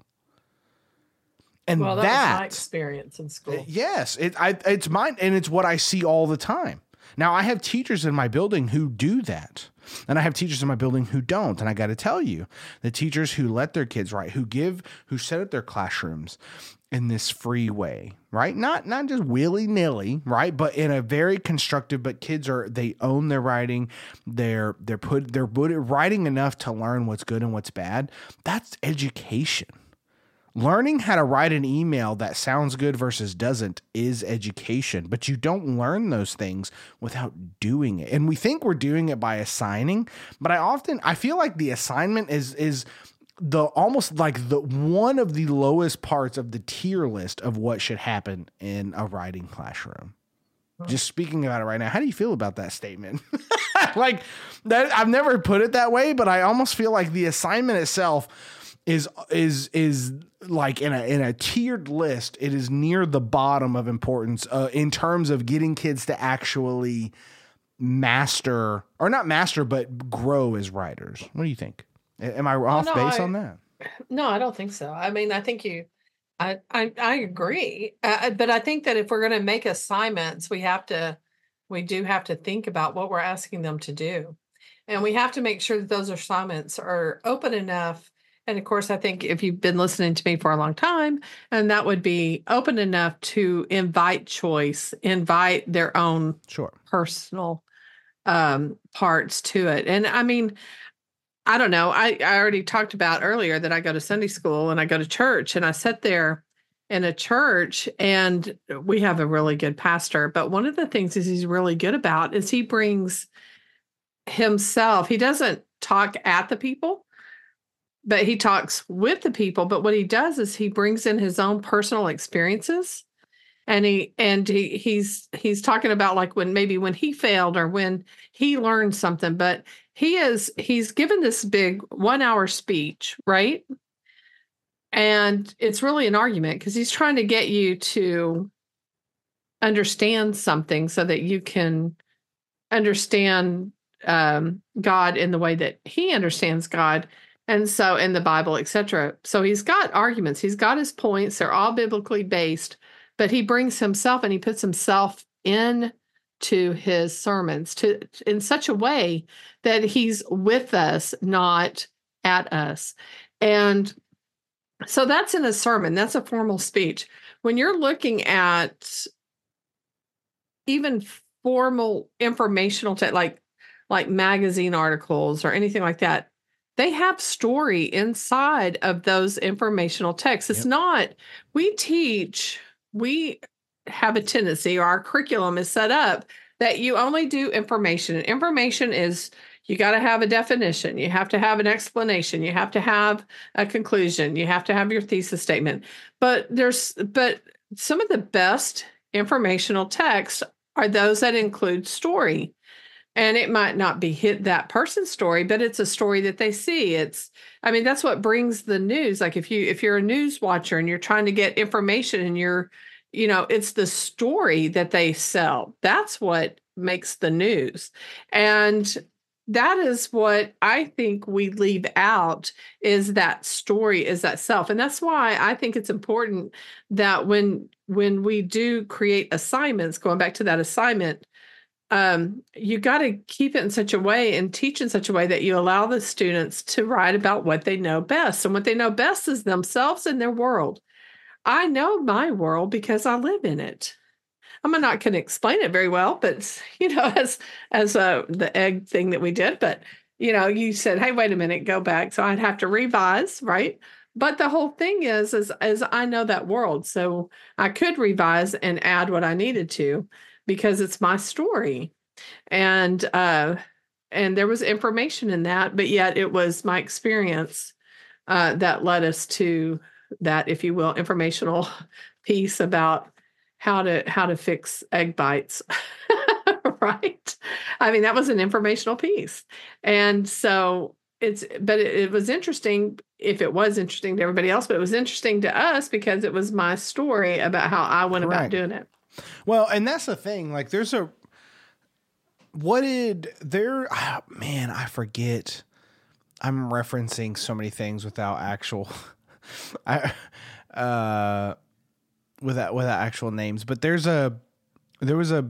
And well, that, that my experience in school. Yes, it I, it's mine, and it's what I see all the time. Now I have teachers in my building who do that. And I have teachers in my building who don't. And I got to tell you, the teachers who let their kids write, who give, who set up their classrooms in this free way, right? Not not just willy nilly, right? But in a very constructive. But kids are they own their writing. They're they're put they're writing enough to learn what's good and what's bad. That's education learning how to write an email that sounds good versus doesn't is education, but you don't learn those things without doing it. And we think we're doing it by assigning, but I often I feel like the assignment is is the almost like the one of the lowest parts of the tier list of what should happen in a writing classroom. Just speaking about it right now, how do you feel about that statement? like that I've never put it that way, but I almost feel like the assignment itself is is is like in a in a tiered list it is near the bottom of importance uh, in terms of getting kids to actually master or not master but grow as writers. What do you think? Am i off no, base I, on that? No i don't think so. I mean i think you i i, I agree. Uh, but i think that if we're going to make assignments we have to we do have to think about what we're asking them to do. And we have to make sure that those assignments are open enough and of course, I think if you've been listening to me for a long time, and that would be open enough to invite choice, invite their own sure personal um, parts to it. And I mean, I don't know. I, I already talked about earlier that I go to Sunday school and I go to church and I sit there in a church and we have a really good pastor. But one of the things is he's really good about is he brings himself, he doesn't talk at the people but he talks with the people but what he does is he brings in his own personal experiences. And he and he he's he's talking about like when maybe when he failed or when he learned something but he is he's given this big 1 hour speech right? And it's really an argument because he's trying to get you to understand something so that you can understand um, God in the way that he understands God and so in the bible etc so he's got arguments. He's got his points. They're all biblically based but he brings himself and he puts himself in to his sermons to in such a way that he's with us not at us. And so that's in a sermon. That's a formal speech. When you're looking at even formal informational te- like like magazine articles or anything like that they have story inside of those informational texts. It's Yep. not we teach we have a tendency or our curriculum is set up that you only do information. And information is you got to have a definition you have to have an explanation you have to have a conclusion you have to have your thesis statement. But there's but some of the best informational texts are those that include story and it might not be hit that person's story but it's a story that they see. It's i mean that's what brings the news. Like if you if you're a news watcher and you're trying to get information and you're you know it's the story that they sell. That's what makes the news. And that is what i think we leave out is that story is that self. And that's why i think it's important that when when we do create assignments going back to that assignment um, you got to keep it in such a way and teach in such a way that you allow the students to write about what they know best. And what they know best is themselves and their world. I know my world because i live in it. I'm not going to explain it very well but you know as as uh, the egg thing that we did but you know you said hey wait a minute go back. So i'd have to revise right? But the whole thing is is is i know that world. So i could revise and add what i needed to because it's my story. And uh and there was information in that but yet it was my experience uh that led us to that if you will informational piece about how to how to fix egg bites right? I mean that was an informational piece. And so it's but it, it was interesting if it was interesting to everybody else but it was interesting to us because it was my story about how i went about doing it Well, and that's the thing. Like, there's a what did there? ah, man, I forget. I'm referencing so many things without actual, I, uh, without without actual names. But there's a there was a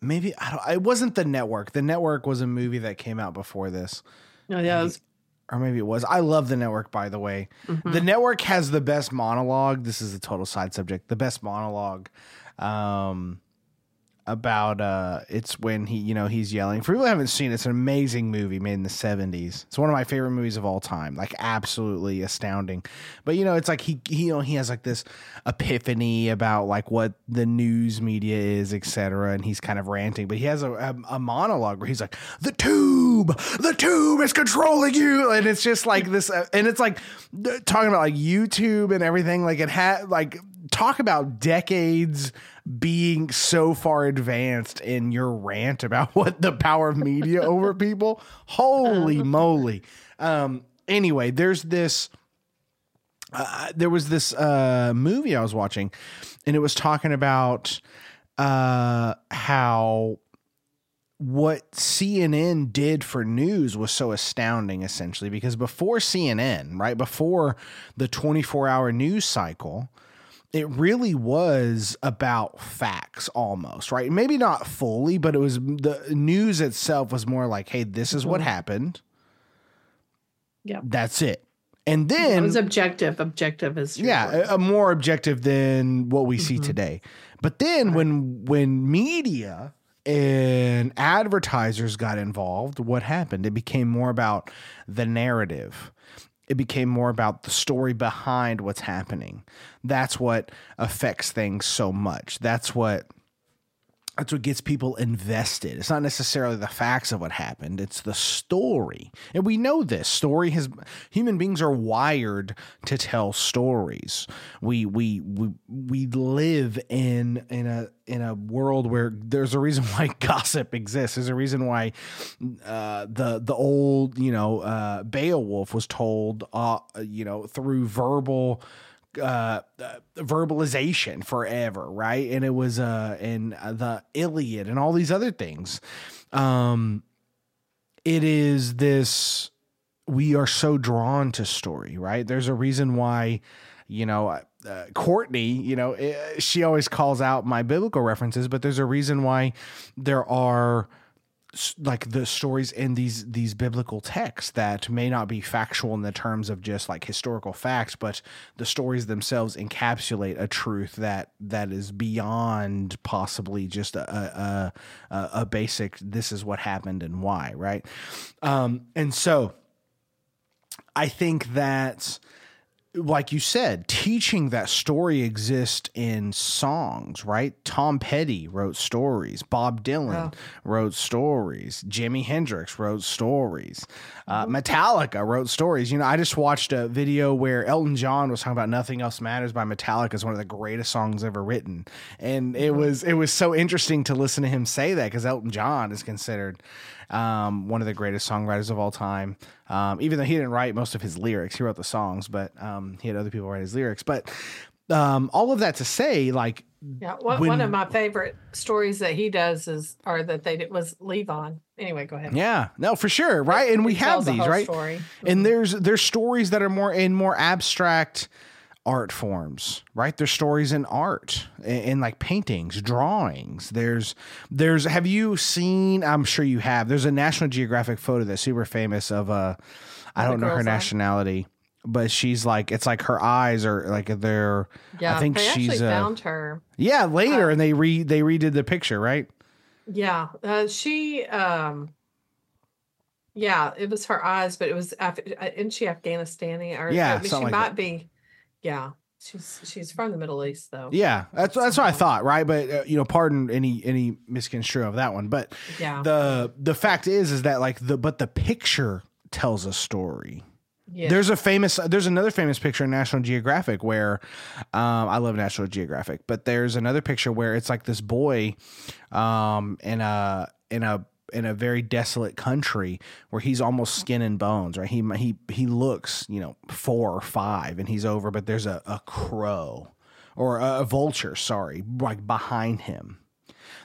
maybe I don't. It wasn't the network. The network was a movie that came out before this, oh yeah it was, or maybe it was. I love the network, by the way. mhm. The network has the best monologue. This is a total side subject. The best monologue um about uh it's when he you know he's yelling. For people who haven't seen it, it's an amazing movie made in the 70s it's one of my favorite movies of all time like absolutely astounding. But you know it's like he, he you know he has like this epiphany about like what the news media is etc and he's kind of ranting. But he has a, a, a monologue where he's like the tube! The tube is controlling you! And it's just like this uh, and it's like talking about like youtube and everything. Like it had like talk about decades being so far advanced in your rant about what the power of media over people. Holy moly. Um anyway there's this uh, there was this uh movie i was watching and it was talking about uh how what CNN did for news was so astounding, essentially, because before CNN, right before the 24 hour news cycle, it really was about facts almost, right? Maybe not fully, but it was the news itself was more like, hey, this is what Mhm. happened. Yeah. That's it. And then it was objective objective is yeah, a, a more objective than what we see Mhm. today. But then Right. when when media and advertisers got involved, what happened? It became more about the narrative. It became more about the story behind what's happening. That's what affects things so much. That's what that's what gets people invested. It's not necessarily the facts of what happened, it's the story. And we know this. Story has human beings are wired to tell stories. We we we we live in in a in a world where there's a reason why gossip exists. There's a reason why uh, the the old you know uh, Beowulf was told uh, you know through verbal uh, uh verbalization forever right? And it was uh and uh, the iliad and all these other things. Um it is this we are so drawn to story right? There's a reason why you know uh, courtney you know eh, she always calls out my biblical references but there's a reason why there are like the stories in these these biblical texts that may not be factual in the terms of just like historical facts but the stories themselves encapsulate a truth that that is beyond possibly just a a, a, a basic this is what happened and why right? Um and so i think that like you said, teaching that story exists in songs, right? Tom Petty wrote stories. Bob Dylan oh. wrote stories. Jimi Hendrix wrote stories. Uh, mm-hmm. Metallica wrote stories. You know, I just watched a video where Elton John was talking about "Nothing Else Matters" by Metallica as one of the greatest songs ever written, and it mm-hmm. was it was so interesting to listen to him say that because Elton John is considered um, one of the greatest songwriters of all time. Um, even though he didn't write most of his lyrics, he wrote the songs, but um, he had other people write his lyrics. But um, all of that to say, like, yeah, one, when, one of my favorite stories that he does is, or that they did was Levon. Anyway, go ahead. Yeah, no, for sure, right? And we have these, right? Story. And mm-hmm. there's there's stories that are more in more abstract art forms, right? There's stories in art, in, like paintings, drawings. There's, there's. Have you seen? I'm sure you have. There's a National Geographic photo that's super famous of a. I don't know her nationality, but she's like it's like her eyes are like they're. Yeah, I think they she's uh, found her. Yeah, later, uh, and they re they redid the picture, right? Yeah, uh, she. um yeah, it was her eyes, but it was uh, isn't she Afghanistani or yeah, I mean, she like might that. be yeah. She's she's from the Middle East though. Yeah, that's that's what I thought, right? But uh, you know, pardon any any misconstrue of that one. But yeah, the the fact is is that like the but the picture tells a story. Yeah. There's a famous there's another famous picture in National Geographic where um, I love National Geographic, but there's another picture where it's like this boy um, in a in a in a very desolate country where he's almost skin and bones, right? He he he looks, you know, four or five, and he's over, but there's a, a crow or a, a vulture, sorry, like behind him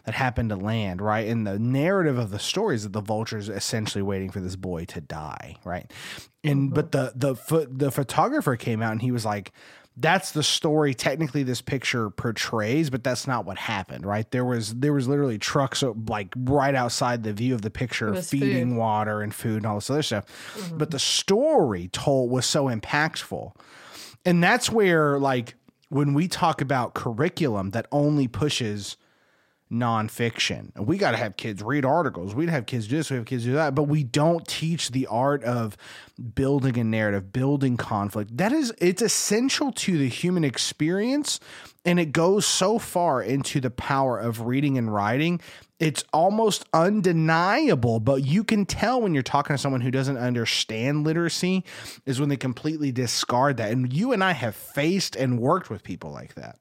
that happened to land, right? And the narrative of the story is that the vulture is essentially waiting for this boy to die, right? And mm-hmm. but the the the photographer came out and he was like, that's the story technically this picture portrays but that's not what happened right there was there was literally trucks like right outside the view of the picture feeding food. water and food and all this other stuff mm-hmm. but the story told was so impactful and that's where like when we talk about curriculum that only pushes nonfiction. We got to have kids read articles. We'd have kids do this, we have kids do that, but we don't teach the art of building a narrative, building conflict. That is, it's essential to the human experience. And it goes so far into the power of reading and writing. It's almost undeniable, but you can tell when you're talking to someone who doesn't understand literacy is when they completely discard that. And you and I have faced and worked with people like that.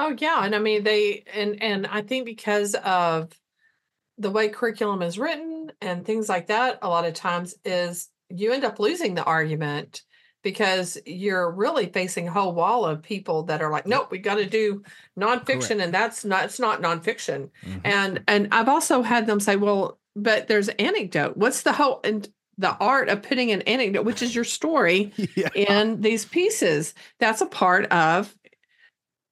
Oh yeah, and I mean they and and I think because of the way curriculum is written and things like that, a lot of times is you end up losing the argument because you're really facing a whole wall of people that are like, nope, we got to do nonfiction, Correct. and that's not it's not nonfiction. Mm-hmm. And and I've also had them say, well, but there's anecdote. What's the whole and the art of putting an anecdote, which is your story, yeah. in these pieces? That's a part of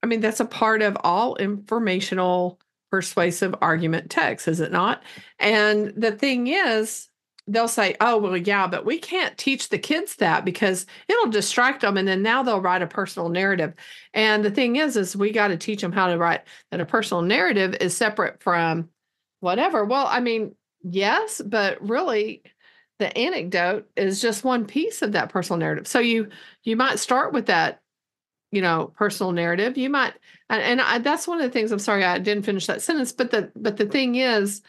I mean, that's a part of all informational persuasive argument text, is it not? And the thing is, they'll say, oh, well, yeah, but we can't teach the kids that because it'll distract them. And then now they'll write a personal narrative. And the thing is, is we got to teach them how to write that a personal narrative is separate from whatever. Well, I mean, yes, but really the anecdote is just one piece of that personal narrative. So you you might start with that you know personal narrative you might and, and I, that's one of the things i'm sorry i didn't finish that sentence but the but the thing is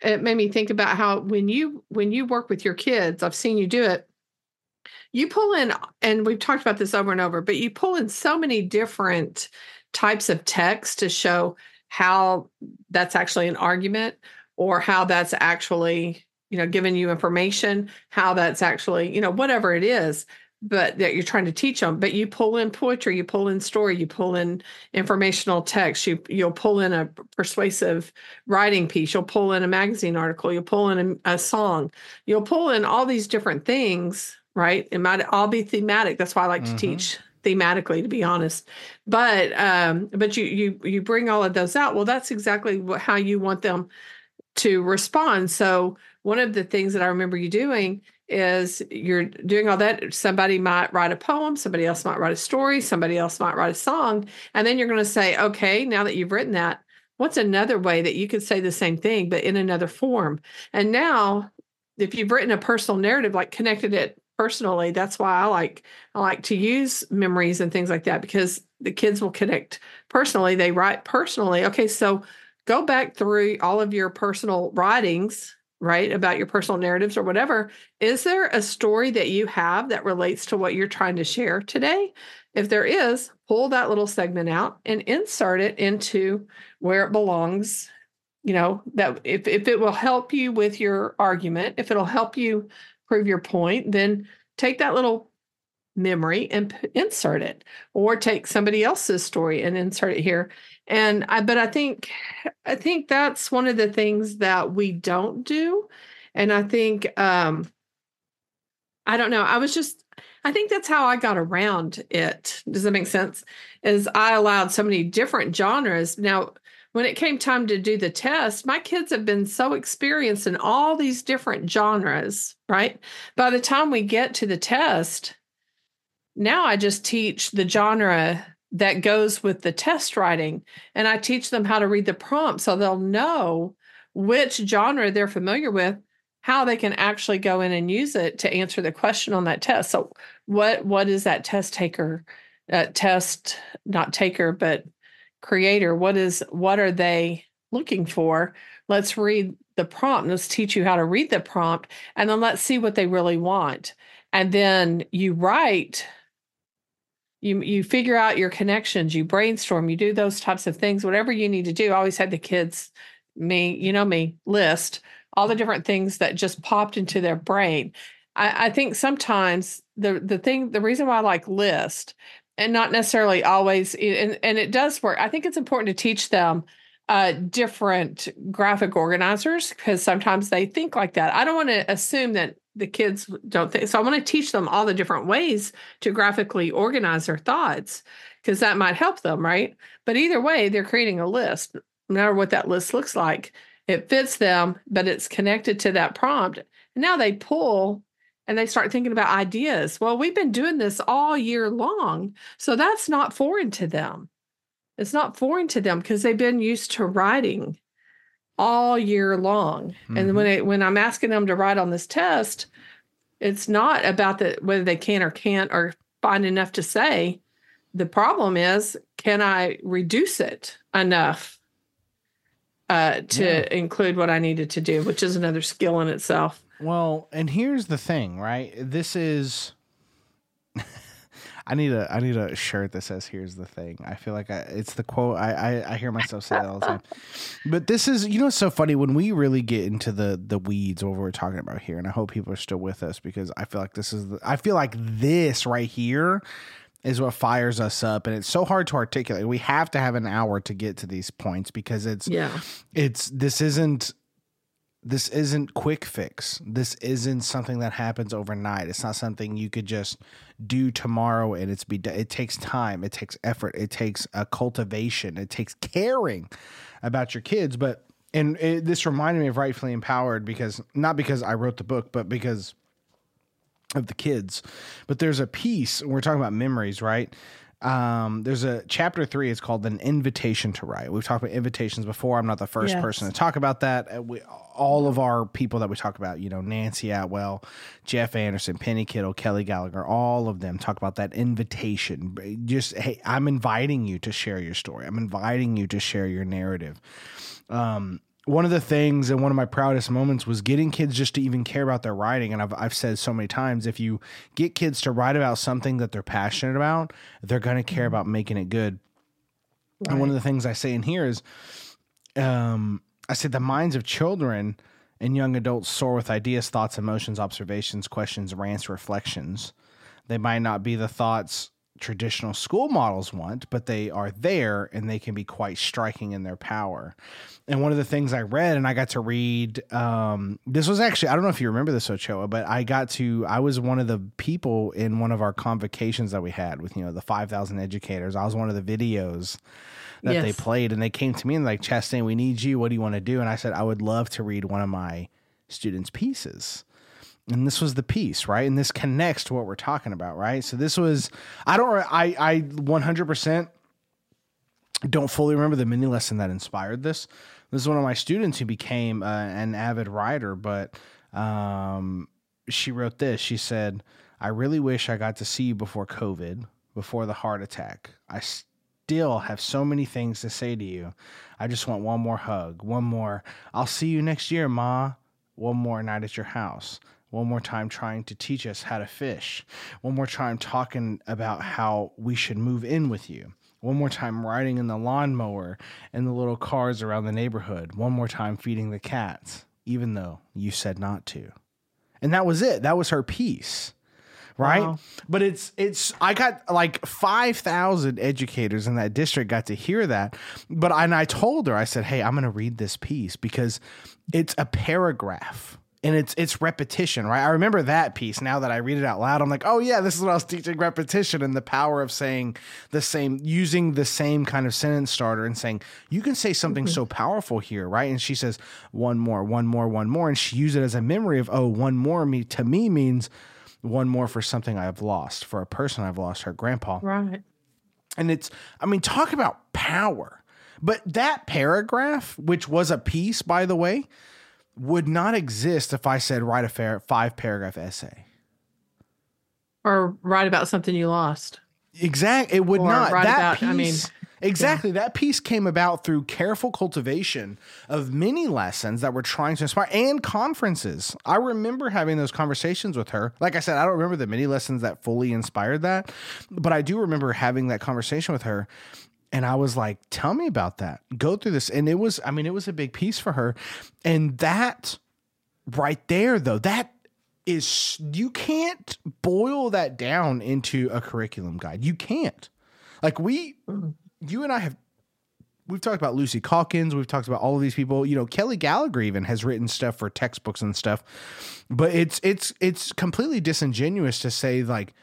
it made me think about how when you when you work with your kids i've seen you do it you pull in and we've talked about this over and over but you pull in so many different types of text to show how that's actually an argument or how that's actually you know giving you information how that's actually you know whatever it is but that you're trying to teach them but you pull in poetry you pull in story you pull in informational text you you'll pull in a persuasive writing piece you'll pull in a magazine article you'll pull in a, a song you'll pull in all these different things right it might all be thematic that's why i like mm-hmm. to teach thematically to be honest but um but you you you bring all of those out well that's exactly what, how you want them to respond. So one of the things that I remember you doing is you're doing all that. Somebody might write a poem, somebody else might write a story, somebody else might write a song. And then you're going to say, okay, now that you've written that, what's another way that you could say the same thing, but in another form? And now, if you've written a personal narrative, like connected it personally, that's why I like I like to use memories and things like that because the kids will connect personally. They write personally. Okay, so go back through all of your personal writings right about your personal narratives or whatever is there a story that you have that relates to what you're trying to share today? If there is pull that little segment out and insert it into where it belongs you know that if, if it will help you with your argument if it'll help you prove your point then take that little memory and p- insert it or take somebody else's story and insert it here and i but i think i think that's one of the things that we don't do. And i think um i don't know i was just i think that's how i got around it. Does that make sense? Is i allowed so many different genres. Now when it came time to do the test, my kids have been so experienced in all these different genres, right? By the time we get to the test, now I just teach the genre that goes with the test writing and I teach them how to read the prompt so they'll know which genre they're familiar with, how they can actually go in and use it to answer the question on that test. So what what is that test taker uh, test not taker but creator what is what are they looking for? Let's read the prompt. Let's teach you how to read the prompt and then let's see what they really want. And then you write you you figure out your connections you brainstorm you do those types of things whatever you need to do. I always had the kids me you know me list all the different things that just popped into their brain. I, I think sometimes the the thing the reason why i like list and not necessarily always and, and it does work. I think it's important to teach them uh, different graphic organizers because sometimes they think like that. I don't want to assume that the kids don't think so i want to teach them all the different ways to graphically organize their thoughts because that might help them right? But either way they're creating a list. No matter what that list looks like it fits them but it's connected to that prompt. And now they pull and they start thinking about ideas. Well we've been doing this all year long so that's not foreign to them. It's not foreign to them because they've been used to writing all year long. Mm-hmm. And when it, when I'm asking them to write on this test, it's not about the whether they can or can't or find enough to say. The problem is, can I reduce it enough uh, to yeah. include what I needed to do, which is another skill in itself. Well, and here's the thing, right? This is I need a I need a shirt that says "Here's the thing." I feel like I, it's the quote. I, I, I hear myself say that all the time. But this is you know it's so funny when we really get into the the weeds what we're talking about here, and I hope people are still with us because I feel like this is the, I feel like this right here is what fires us up and it's so hard to articulate we have to have an hour to get to these points because it's yeah it's this isn't this isn't quick fix. This isn't something that happens overnight. It's not something you could just do tomorrow and it's be done. it takes time, it takes effort, it takes a cultivation, it takes caring about your kids, but and it, this reminded me of Write Fully Empowered because not because I wrote the book, but because of the kids. But there's a piece, we're talking about memories, right? Um, there's a chapter three. It's called an invitation to write. We've talked about invitations before. I'm not the first yes. person to talk about that. Uh, we, all of our people that we talk about, you know, Nancie Atwell, Jeff Anderson, Penny Kittle, Kelly Gallagher, all of them talk about that invitation. Just hey, I'm inviting you to share your story. I'm inviting you to share your narrative. Um, one of the things and one of my proudest moments was getting kids just to even care about their writing. And I've, I've said so many times if you get kids to write about something that they're passionate about, they're going to care mm-hmm. about making it good. Right. And one of the things I say in here is um, I said the minds of children and young adults soar with ideas, thoughts, emotions, observations, questions, rants, reflections. They might not be the thoughts traditional school models want, but they are there and they can be quite striking in their power. And one of the things I read, and I got to read, um, this was actually, I don't know if you remember this, Ochoa, but I got to, I was one of the people in one of our convocations that we had with, you know, the 5,000 educators. I was one of the videos that yes. they played and they came to me and like, Chastain, we need you. What do you want to do? And I said, I would love to read one of my students' pieces and this was the piece right? And this connects to what we're talking about right? So this was i don't i i 100% don't fully remember the mini lesson that inspired this. This is one of my students who became uh, an avid writer but um, she wrote this. She said i really wish i got to see you before covid before the heart attack. I still have so many things to say to you. I just want one more hug one more i'll see you next year ma one more night at your house one more time trying to teach us how to fish, one more time talking about how we should move in with you, one more time riding in the lawnmower and the little cars around the neighborhood, one more time feeding the cats, even though you said not to. And that was it. That was her piece. Right. Wow. But it's, it's, I got like 5,000 educators in that district got to hear that. But, and I told her, I said, Hey, I'm going to read this piece because it's a paragraph and it's it's repetition, right? I remember that piece now that I read it out loud. I'm like, oh yeah, this is what I was teaching repetition and the power of saying the same, using the same kind of sentence starter and saying you can say something mm-hmm. so powerful here, right? And she says one more, one more, one more, and she used it as a memory of oh, one more me to me means one more for something I've lost, for a person I've lost, her grandpa, right? And it's, I mean, talk about power. But that paragraph, which was a piece, by the way, would not exist if I said write a fair, five paragraph essay or write about something you lost. Exactly, it would or not. That about, piece, I mean, exactly. Yeah. That piece came about through careful cultivation of many lessons that were trying to inspire and conferences. I remember having those conversations with her. Like I said, I don't remember the many lessons that fully inspired that, but I do remember having that conversation with her and I was like, tell me about that. Go through this. And it was, I mean, it was a big piece for her. And that right there, though, that is, you can't boil that down into a curriculum guide. You can't. Like, we, mm-hmm. you and I have, we've talked about Lucy Calkins. We've talked about all of these people. You know, Kelly Gallagher even has written stuff for textbooks and stuff. But it's, it's, it's completely disingenuous to say, like,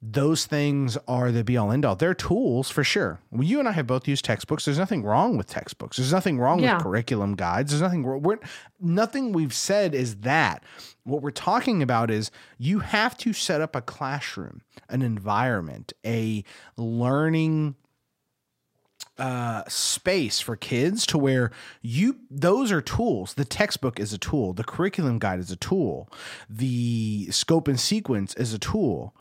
those things are the be all end all. They're tools for sure. Well, you and I have both used textbooks. There's nothing wrong with textbooks. There's nothing wrong yeah. with curriculum guides. There's nothing we're nothing we've said is that. What we're talking about is you have to set up a classroom, an environment, a learning uh, space for kids to where you those are tools. The textbook is a tool. The curriculum guide is a tool. The scope and sequence is a tool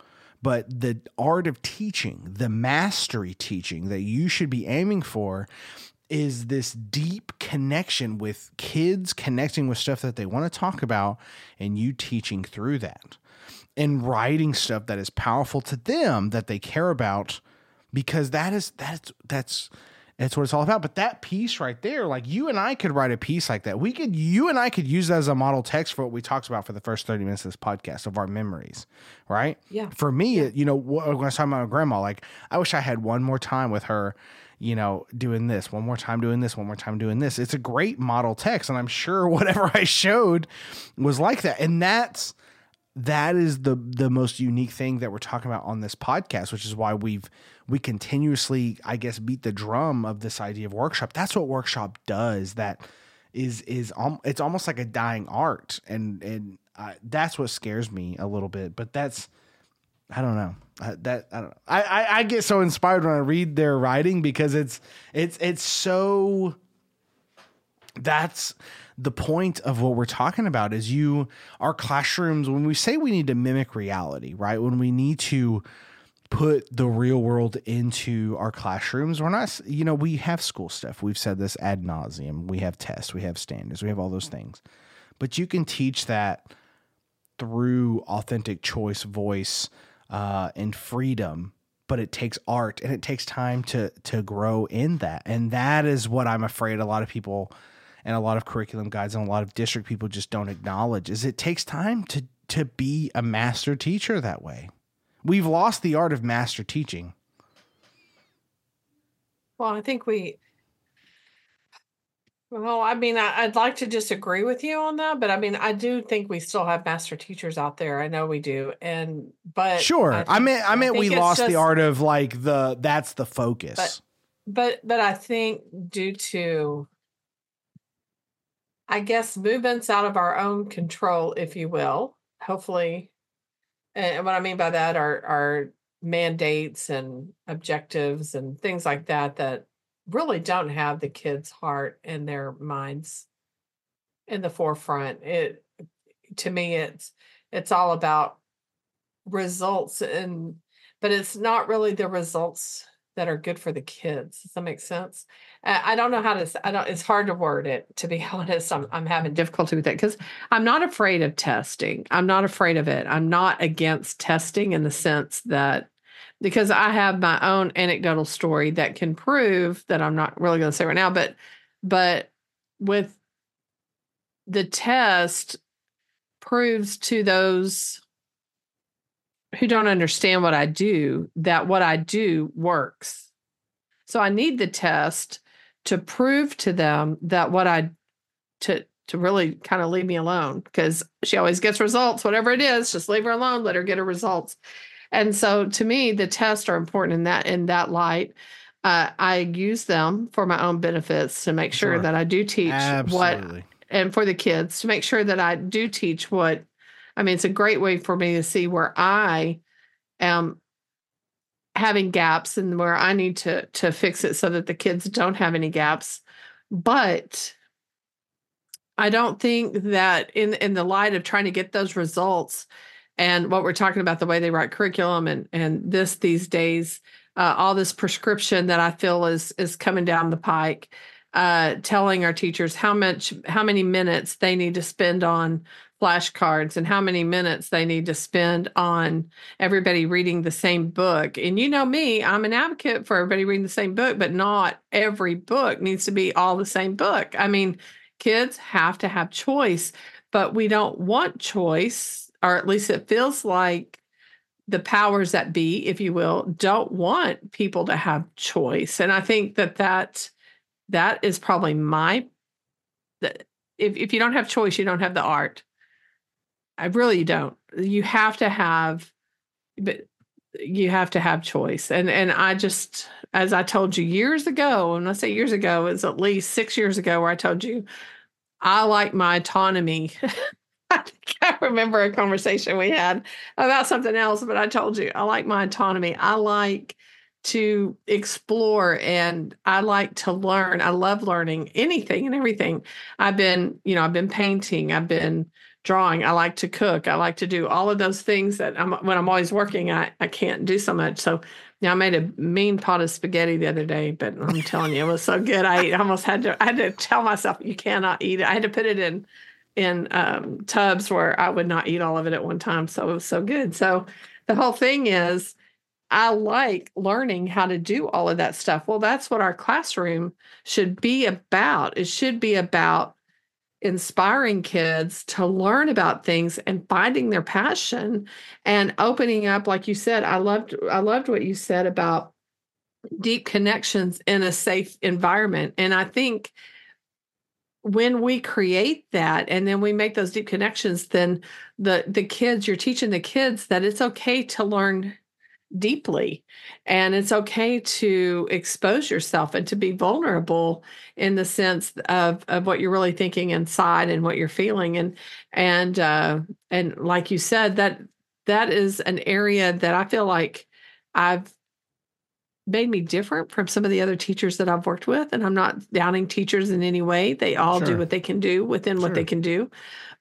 but the art of teaching, the mastery teaching that you should be aiming for is this deep connection with kids connecting with stuff that they want to talk about and you teaching through that. And writing stuff that is powerful to them that they care about because that is that's that's that's what it's all about. But that piece right there, like you and I could write a piece like that. We could, you and I could use that as a model text for what we talked about for the first 30 minutes of this podcast of our memories, right? Yeah. For me, yeah. you know, when I was talking about my grandma, like I wish I had one more time with her, you know, doing this, one more time doing this, one more time doing this. It's a great model text. And I'm sure whatever I showed was like that. And that's, that is the the most unique thing that we're talking about on this podcast, which is why we've we continuously, I guess, beat the drum of this idea of workshop. That's what workshop does. That is is um, it's almost like a dying art, and and that's what scares me a little bit. But that's I don't know. Uh, that I don't know. I, I I get so inspired when I read their writing because it's it's it's so that's the point of what we're talking about is you our classrooms when we say we need to mimic reality right when we need to put the real world into our classrooms. We're not you know we have school stuff. We've said this ad nauseum. We have tests. We have standards. We have all those things. But you can teach that through authentic choice voice uh, and freedom but it takes art and it takes time to to grow in that. And that is what i'm afraid a lot of people and a lot of curriculum guides and a lot of district people just don't acknowledge is it takes time to to be a master teacher that way. We've lost the art of master teaching. Well, I think we. Well, I mean, I, would like to disagree with you on that, but I mean, I do think we still have master teachers out there. I know we do, and but sure, I, think, I meant I meant we lost just, the art of like the that's the focus. But, but but I think due to, I guess, movements out of our own control, if you will, hopefully, and what I mean by that are are mandates and objectives and things like that that really don't have the kids' heart and their minds in the forefront. It to me it's it's all about results and but it's not really the results that are good for the kids. Does that make sense? I don't know how to. I don't. It's hard to word it. To be honest, I'm I'm having difficulty with it because I'm not afraid of testing. I'm not afraid of it. I'm not against testing in the sense that because I have my own anecdotal story that can prove that I'm not really going to say right now, but but with the test proves to those who don't understand what I do that what I do works. So I need the test to prove to them that what I to to really kind of leave me alone because she always gets results whatever it is just leave her alone let her get her results and so to me, the tests are important in that in that light. Uh, I use them for my own benefits to make sure, sure. that I do teach Absolutely. what and for the kids to make sure that I do teach what I mean, it's a great way for me to see where I am having gaps and where I need to to fix it so that the kids don't have any gaps. But I don't think that in in the light of trying to get those results, and what we're talking about the way they write curriculum and and this these days uh, all this prescription that i feel is is coming down the pike uh, telling our teachers how much how many minutes they need to spend on flashcards and how many minutes they need to spend on everybody reading the same book and you know me i'm an advocate for everybody reading the same book but not every book needs to be all the same book i mean kids have to have choice but we don't want choice or at least it feels like the powers that be, if you will, don't want people to have choice. And I think that that that is probably my if if you don't have choice, you don't have the art. I really don't. You have to have but you have to have choice. And and I just as I told you years ago, and I say years ago, it's at least six years ago where I told you I like my autonomy I can't remember a conversation we had about something else, but I told you I like my autonomy. I like to explore and I like to learn. I love learning anything and everything. I've been, you know, I've been painting, I've been drawing, I like to cook, I like to do all of those things that I'm when I'm always working, I, I can't do so much. So yeah, I made a mean pot of spaghetti the other day, but I'm telling you, it was so good. I almost had to I had to tell myself you cannot eat it. I had to put it in in um, tubs where I would not eat all of it at one time. So it was so good. So the whole thing is, I like learning how to do all of that stuff. Well, that's what our classroom should be about. It should be about inspiring kids to learn about things and finding their passion and opening up like you said i loved i loved what you said about deep connections in a safe environment. And i think when we create that and then we make those deep connections then the the kids you're teaching the kids that it's okay to learn deeply and it's okay to expose yourself and to be vulnerable in the sense of of what you're really thinking inside and what you're feeling and and uh and like you said that that is an area that I feel like I've made me different from some of the other teachers that I've worked with. And I'm not downing teachers in any way. They all sure. do what they can do within sure. what they can do.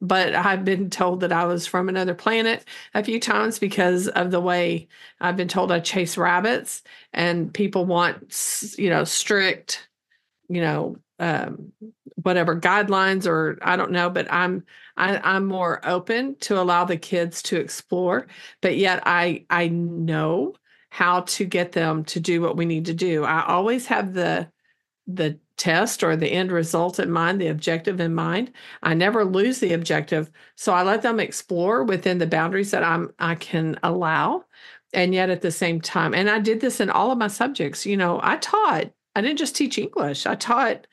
But I've been told that I was from another planet a few times because of the way I've been told I chase rabbits and people want, you know, strict, you know, um, whatever guidelines or I don't know, but I'm I, I'm more open to allow the kids to explore. But yet I I know how to get them to do what we need to do. I always have the the test or the end result in mind, the objective in mind. I never lose the objective, so I let them explore within the boundaries that I'm I can allow. and yet at the same time, and I did this in all of my subjects. You know, I taught. I didn't just teach English. I taught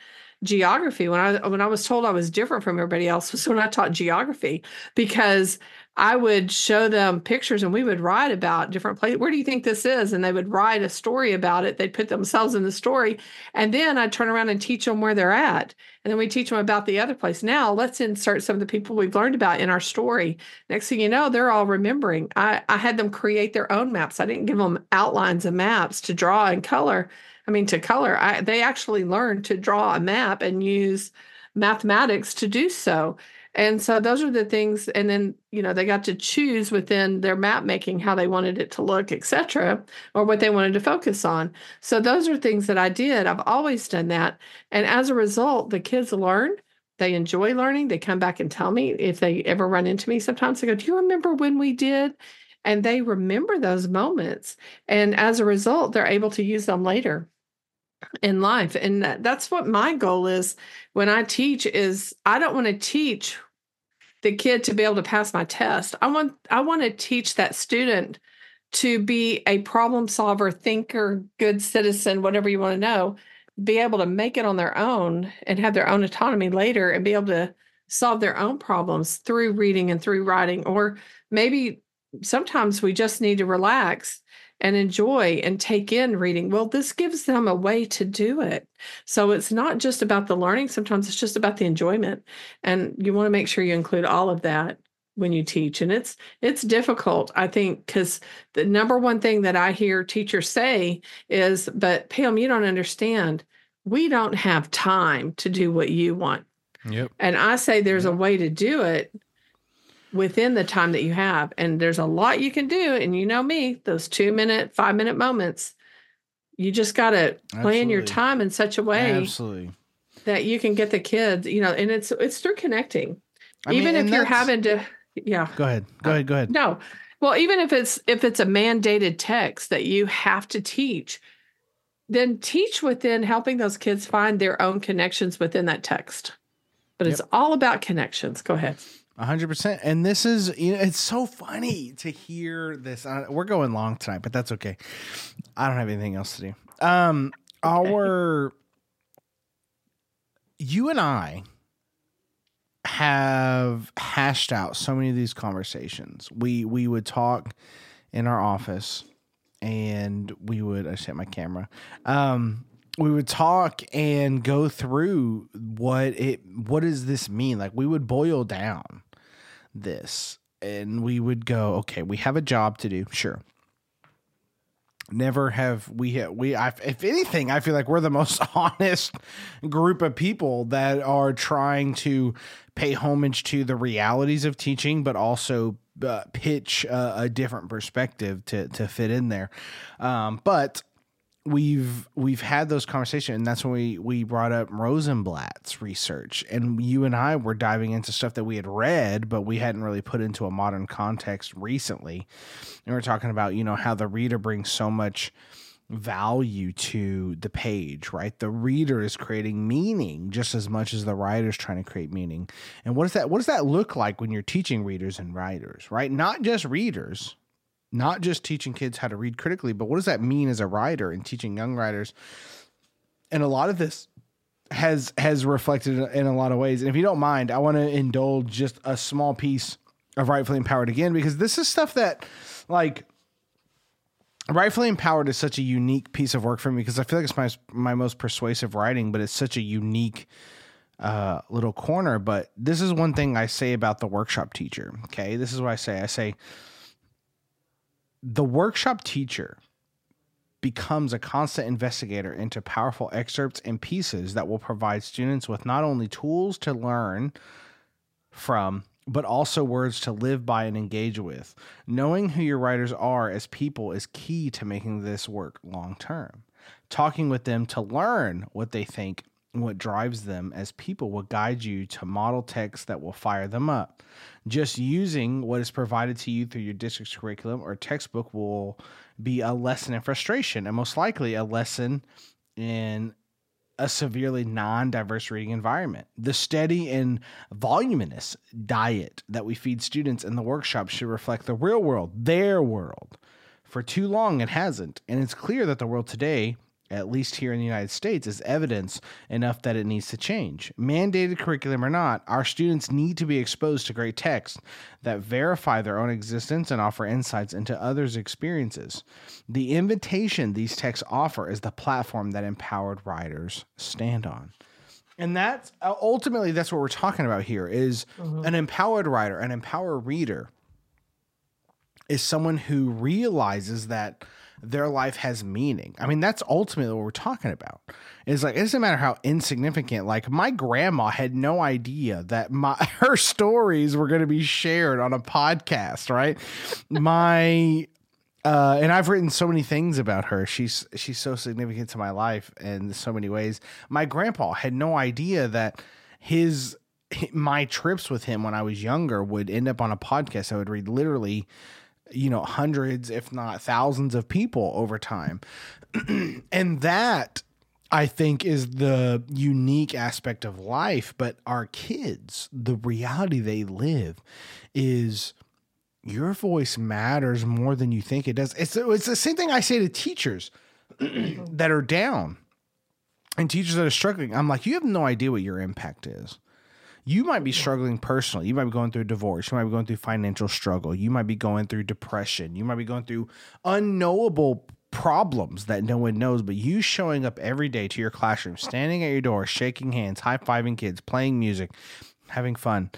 geography when I when I was told I was different from everybody else was when I taught geography because I would show them pictures and we would write about different places. Where do you think this is? And they would write a story about it. They'd put themselves in the story. And then I'd turn around and teach them where they're at. And then we teach them about the other place. Now let's insert some of the people we've learned about in our story. Next thing you know, they're all remembering. I, I had them create their own maps. I didn't give them outlines of maps to draw and color. I mean, to color. I, they actually learned to draw a map and use mathematics to do so. And so those are the things. And then, you know, they got to choose within their map making how they wanted it to look, etc., or what they wanted to focus on. So those are things that I did. I've always done that. And as a result, the kids learn. They enjoy learning. They come back and tell me if they ever run into me. Sometimes they go, Do you remember when we did? And they remember those moments. And as a result, they're able to use them later in life and that's what my goal is when i teach is i don't want to teach the kid to be able to pass my test. I want i want to teach that student to be a problem solver thinker good citizen whatever you want to know be able to make it on their own and have their own autonomy later and be able to solve their own problems through reading and through writing or maybe sometimes we just need to relax and enjoy and take in reading. Well, this gives them a way to do it. So it's not just about the learning, sometimes it's just about the enjoyment. And you want to make sure you include all of that when you teach and it's it's difficult i think because the number one thing that i hear teachers say is but pam you don't understand we don't have time to do what you want yep and i say there's yep. a way to do it within the time that you have. And there's a lot you can do. And you know me, those two minute, five minute moments, you just got to plan your time in such a way Absolutely. that you can get the kids, you know, and it's, it's through connecting. I even mean, if you're having to, yeah. Go ahead. Go ahead. Go ahead. No. Well, even if it's, if it's a mandated text that you have to teach, then teach within helping those kids find their own connections within that text. But yep. it's all about connections. Go ahead hundred percent. And this is, you know, it's so funny to hear this. Uh, we're going long tonight, but that's okay. I don't have anything else to do. Um, our, you and I have hashed out so many of these conversations. We we would talk in our office, and we would. I set my camera. Um, we would talk and go through what it what does this mean? Like we would boil down this and we would go okay we have a job to do sure. Never have we we I, if anything i feel like we're the most honest group of people that are trying to pay homage to the realities of teaching but also uh, pitch a, a, different perspective to to fit in there. Um, but we've we've had those conversations and that's when we we brought up Rosenblatt's research. And you and I were diving into stuff that we had read but we hadn't really put into a modern context recently. And we are talking about you know how the reader brings so much value to the page right? The reader is creating meaning just as much as the writer is trying to create meaning. And what does that what does that look like when you're teaching readers and writers right? Not just readers not just teaching kids how to read critically, but what does that mean as a writer and teaching young writers? And a lot of this has has reflected in a lot of ways. And if you don't mind, I want to indulge just a small piece of Write Fully Empowered again because this is stuff that like Write Fully Empowered is such a unique piece of work for me because I feel like it's my my most persuasive writing, but it's such a unique uh, little corner. But this is one thing I say about the workshop teacher. Okay, this is what I say. I say the workshop teacher becomes a constant investigator into powerful excerpts and pieces that will provide students with not only tools to learn from, but also words to live by and engage with. Knowing who your writers are as people is key to making this work long term. Talking with them to learn what they think what drives them as people will guide you to model texts that will fire them up. Just using what is provided to you through your district's curriculum or textbook will be a lesson in frustration and most likely a lesson in a severely non diverse reading environment. The steady and voluminous diet that we feed students in the workshop should reflect the real world, their world For too long, it hasn't. And it's clear that the world today, at least here in the United States, is evidence enough that it needs to change. Mandated curriculum or not, our students need to be exposed to great texts that verify their own existence and offer insights into others' experiences. The invitation these texts offer is the platform that empowered writers stand on. And that's uh, ultimately that's what we're talking about here is an empowered writer, an empowered reader is someone who realizes that their life has meaning. I mean, that's ultimately what we're talking about. It's like it doesn't matter how insignificant. Like my grandma had no idea that my her stories were going to be shared on a podcast, right? my uh, and I've written so many things about her. She's she's so significant to my life in so many ways. My grandpa had no idea that his my trips with him when I was younger would end up on a podcast. I would read literally, you know, hundreds, if not thousands of people over time. and that I think is the unique aspect of life. But our kids, the reality they live is your voice matters more than you think it does. It's, it's the same thing I say to teachers that are down and teachers that are struggling. I'm like, you have no idea what your impact is you might be struggling personally. You might be going through a divorce. You might be going through financial struggle. You might be going through depression. You might be going through unknowable problems that no one knows. But you showing up every day to your classroom, standing at your door, shaking hands, high fiving kids, playing music, having fun.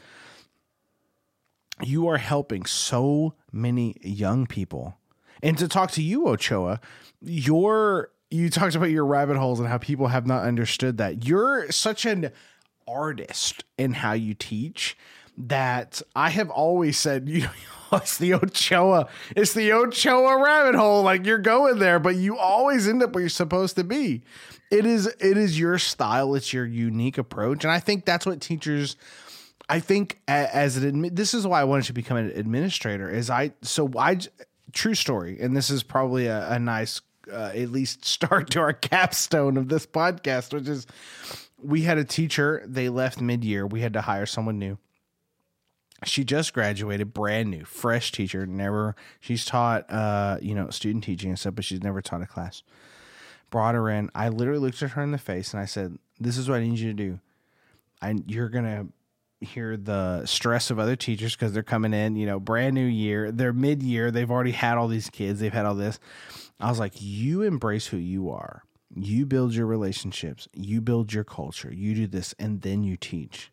You are helping so many young people. And to talk to you, Ochoa, your you talked about your rabbit holes and how people have not understood that. You're such an artist in how you teach that I have always said, you know, it's the Ochoa, it's the Ochoa rabbit hole. Like you're going there, but you always end up where you're supposed to be. It is it is your style, it's your unique approach, and I think that's what teachers. I think as an this is why I wanted to become an administrator. Is I so I true story, and this is probably a, a nice uh, at least start to our capstone of this podcast, which is we had a teacher, they left mid year. We had to hire someone new. She just graduated, brand new, fresh teacher. Never, she's taught, uh, you know, student teaching and stuff, but she's never taught a class. Brought her in. I literally looked at her in the face and I said, "This is what I need you to do. I, you're gonna hear the stress of other teachers because they're coming in, you know, brand new year. They're mid year. They've already had all these kids. They've had all this. I was like, you embrace who you are you build your relationships, you build your culture, you do this, and then you teach.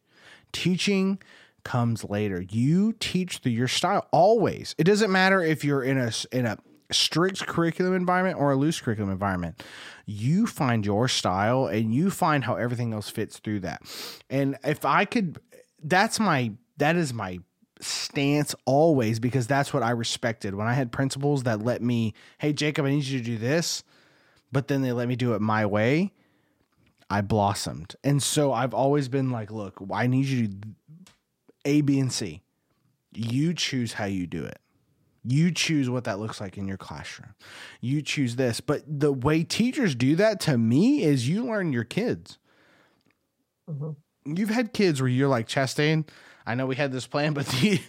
Teaching comes later. You teach through your style always. It doesn't matter if you're in a in a strict curriculum environment or a loose curriculum environment. You find your style and you find how everything else fits through that. And if I could that's my that is my stance always because that's what I respected. When I had principals that let me, "Hey Jacob, I need you to do this." But then they let me do it my way, I blossomed. And so I've always been like, look, I need you to A, B, and C. You choose how you do it. You choose what that looks like in your classroom. You choose this. But the way teachers do that to me is you learn your kids. Mm-hmm. You've had kids where you're like, Chastain, I know we had this plan, but the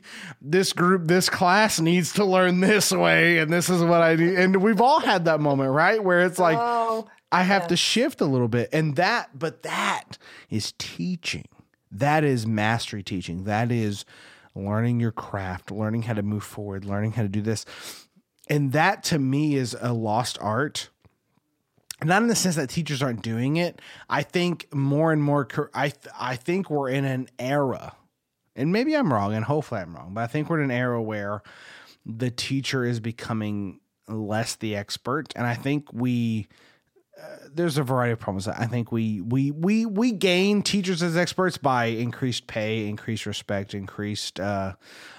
this group, this class needs to learn this way, and this is what I do. And we've all had that moment, right? Where it's like oh, I have to shift a little bit. And that, but that is teaching. That is mastery teaching. That is learning your craft, learning how to move forward, learning how to do this. And that to me is a lost art not in the sense that teachers aren't doing it. I think more and more. I I think we're in an era and maybe I'm wrong, and hopefully I'm wrong, but I think we're in an era where the teacher is becoming less the expert, and I think we. Uh, there's a variety of problems. I think we we we we gain teachers as experts by increased pay, increased respect, increased uh,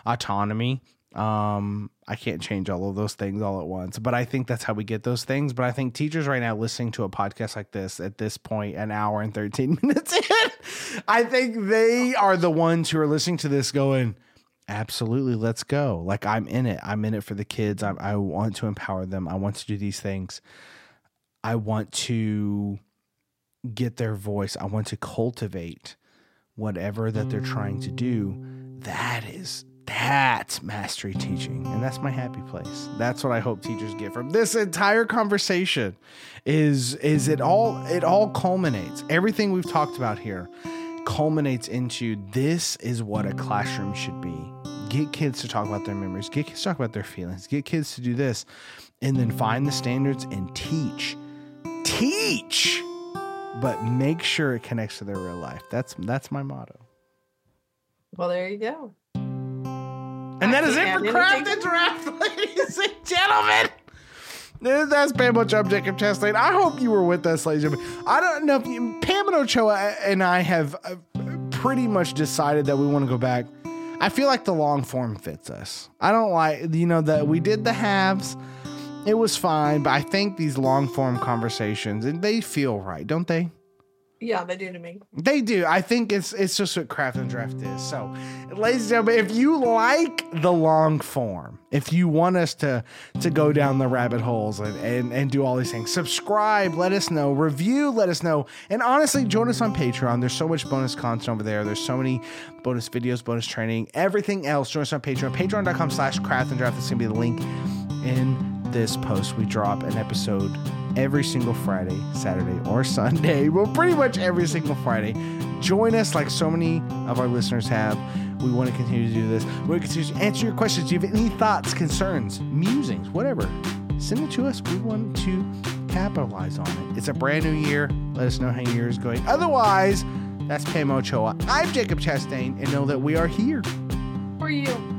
autonomy. Um, I can't change all of those things all at once, but I think that's how we get those things. But I think teachers right now listening to a podcast like this at this point, an hour and 13 minutes in, I think they are the ones who are listening to this going, absolutely, let's go. Like I'm in it. I'm in it for the kids. I, I want to empower them. I want to do these things. I want to get their voice. I want to cultivate whatever that they're trying to do. That is That's mastery teaching, and that's my happy place. That's what I hope teachers get from this entire conversation. Is is it all? It all culminates. Everything we've talked about here culminates into this is what a classroom should be. Get kids to talk about their memories. Get kids to talk about their feelings. Get kids to do this, and then find the standards and teach. Teach, but make sure it connects to their real life. That's that's my motto. Well, there you go. And that is it for Craft and Draft, ladies and gentlemen. That's Pam Chubb, Jacob Chastain. I hope you were with us, ladies and gentlemen. I don't know if you, Pam and Ochoa and I have uh, pretty much decided that we want to go back. I feel like the long form fits us. I don't like, you know, that we did the halves. It was fine, but I think these long form conversations, and they feel right, don't they? Yeah, they do to me. They do. I think it's it's just what craft and draft is. So, ladies and gentlemen, if you like the long form, if you want us to to go down the rabbit holes and, and, and do all these things, subscribe, let us know, review, let us know. And honestly, join us on Patreon. There's so much bonus content over there. There's so many bonus videos, bonus training, everything else. Join us on Patreon. Patreon.com slash craft and draft. That's gonna be the link in this post. We drop an episode every single Friday, Saturday, or Sunday. Well, pretty much every single Friday. Join us like so many of our listeners have. We want to continue to do this. We want to continue to answer your questions. Do you have any thoughts, concerns, musings, whatever? Send it to us. We want to capitalize on it. It's a brand new year. Let us know how your year is going. Otherwise, that's Pam Ochoa. I'm Jacob Chastain, and know that we are here for you.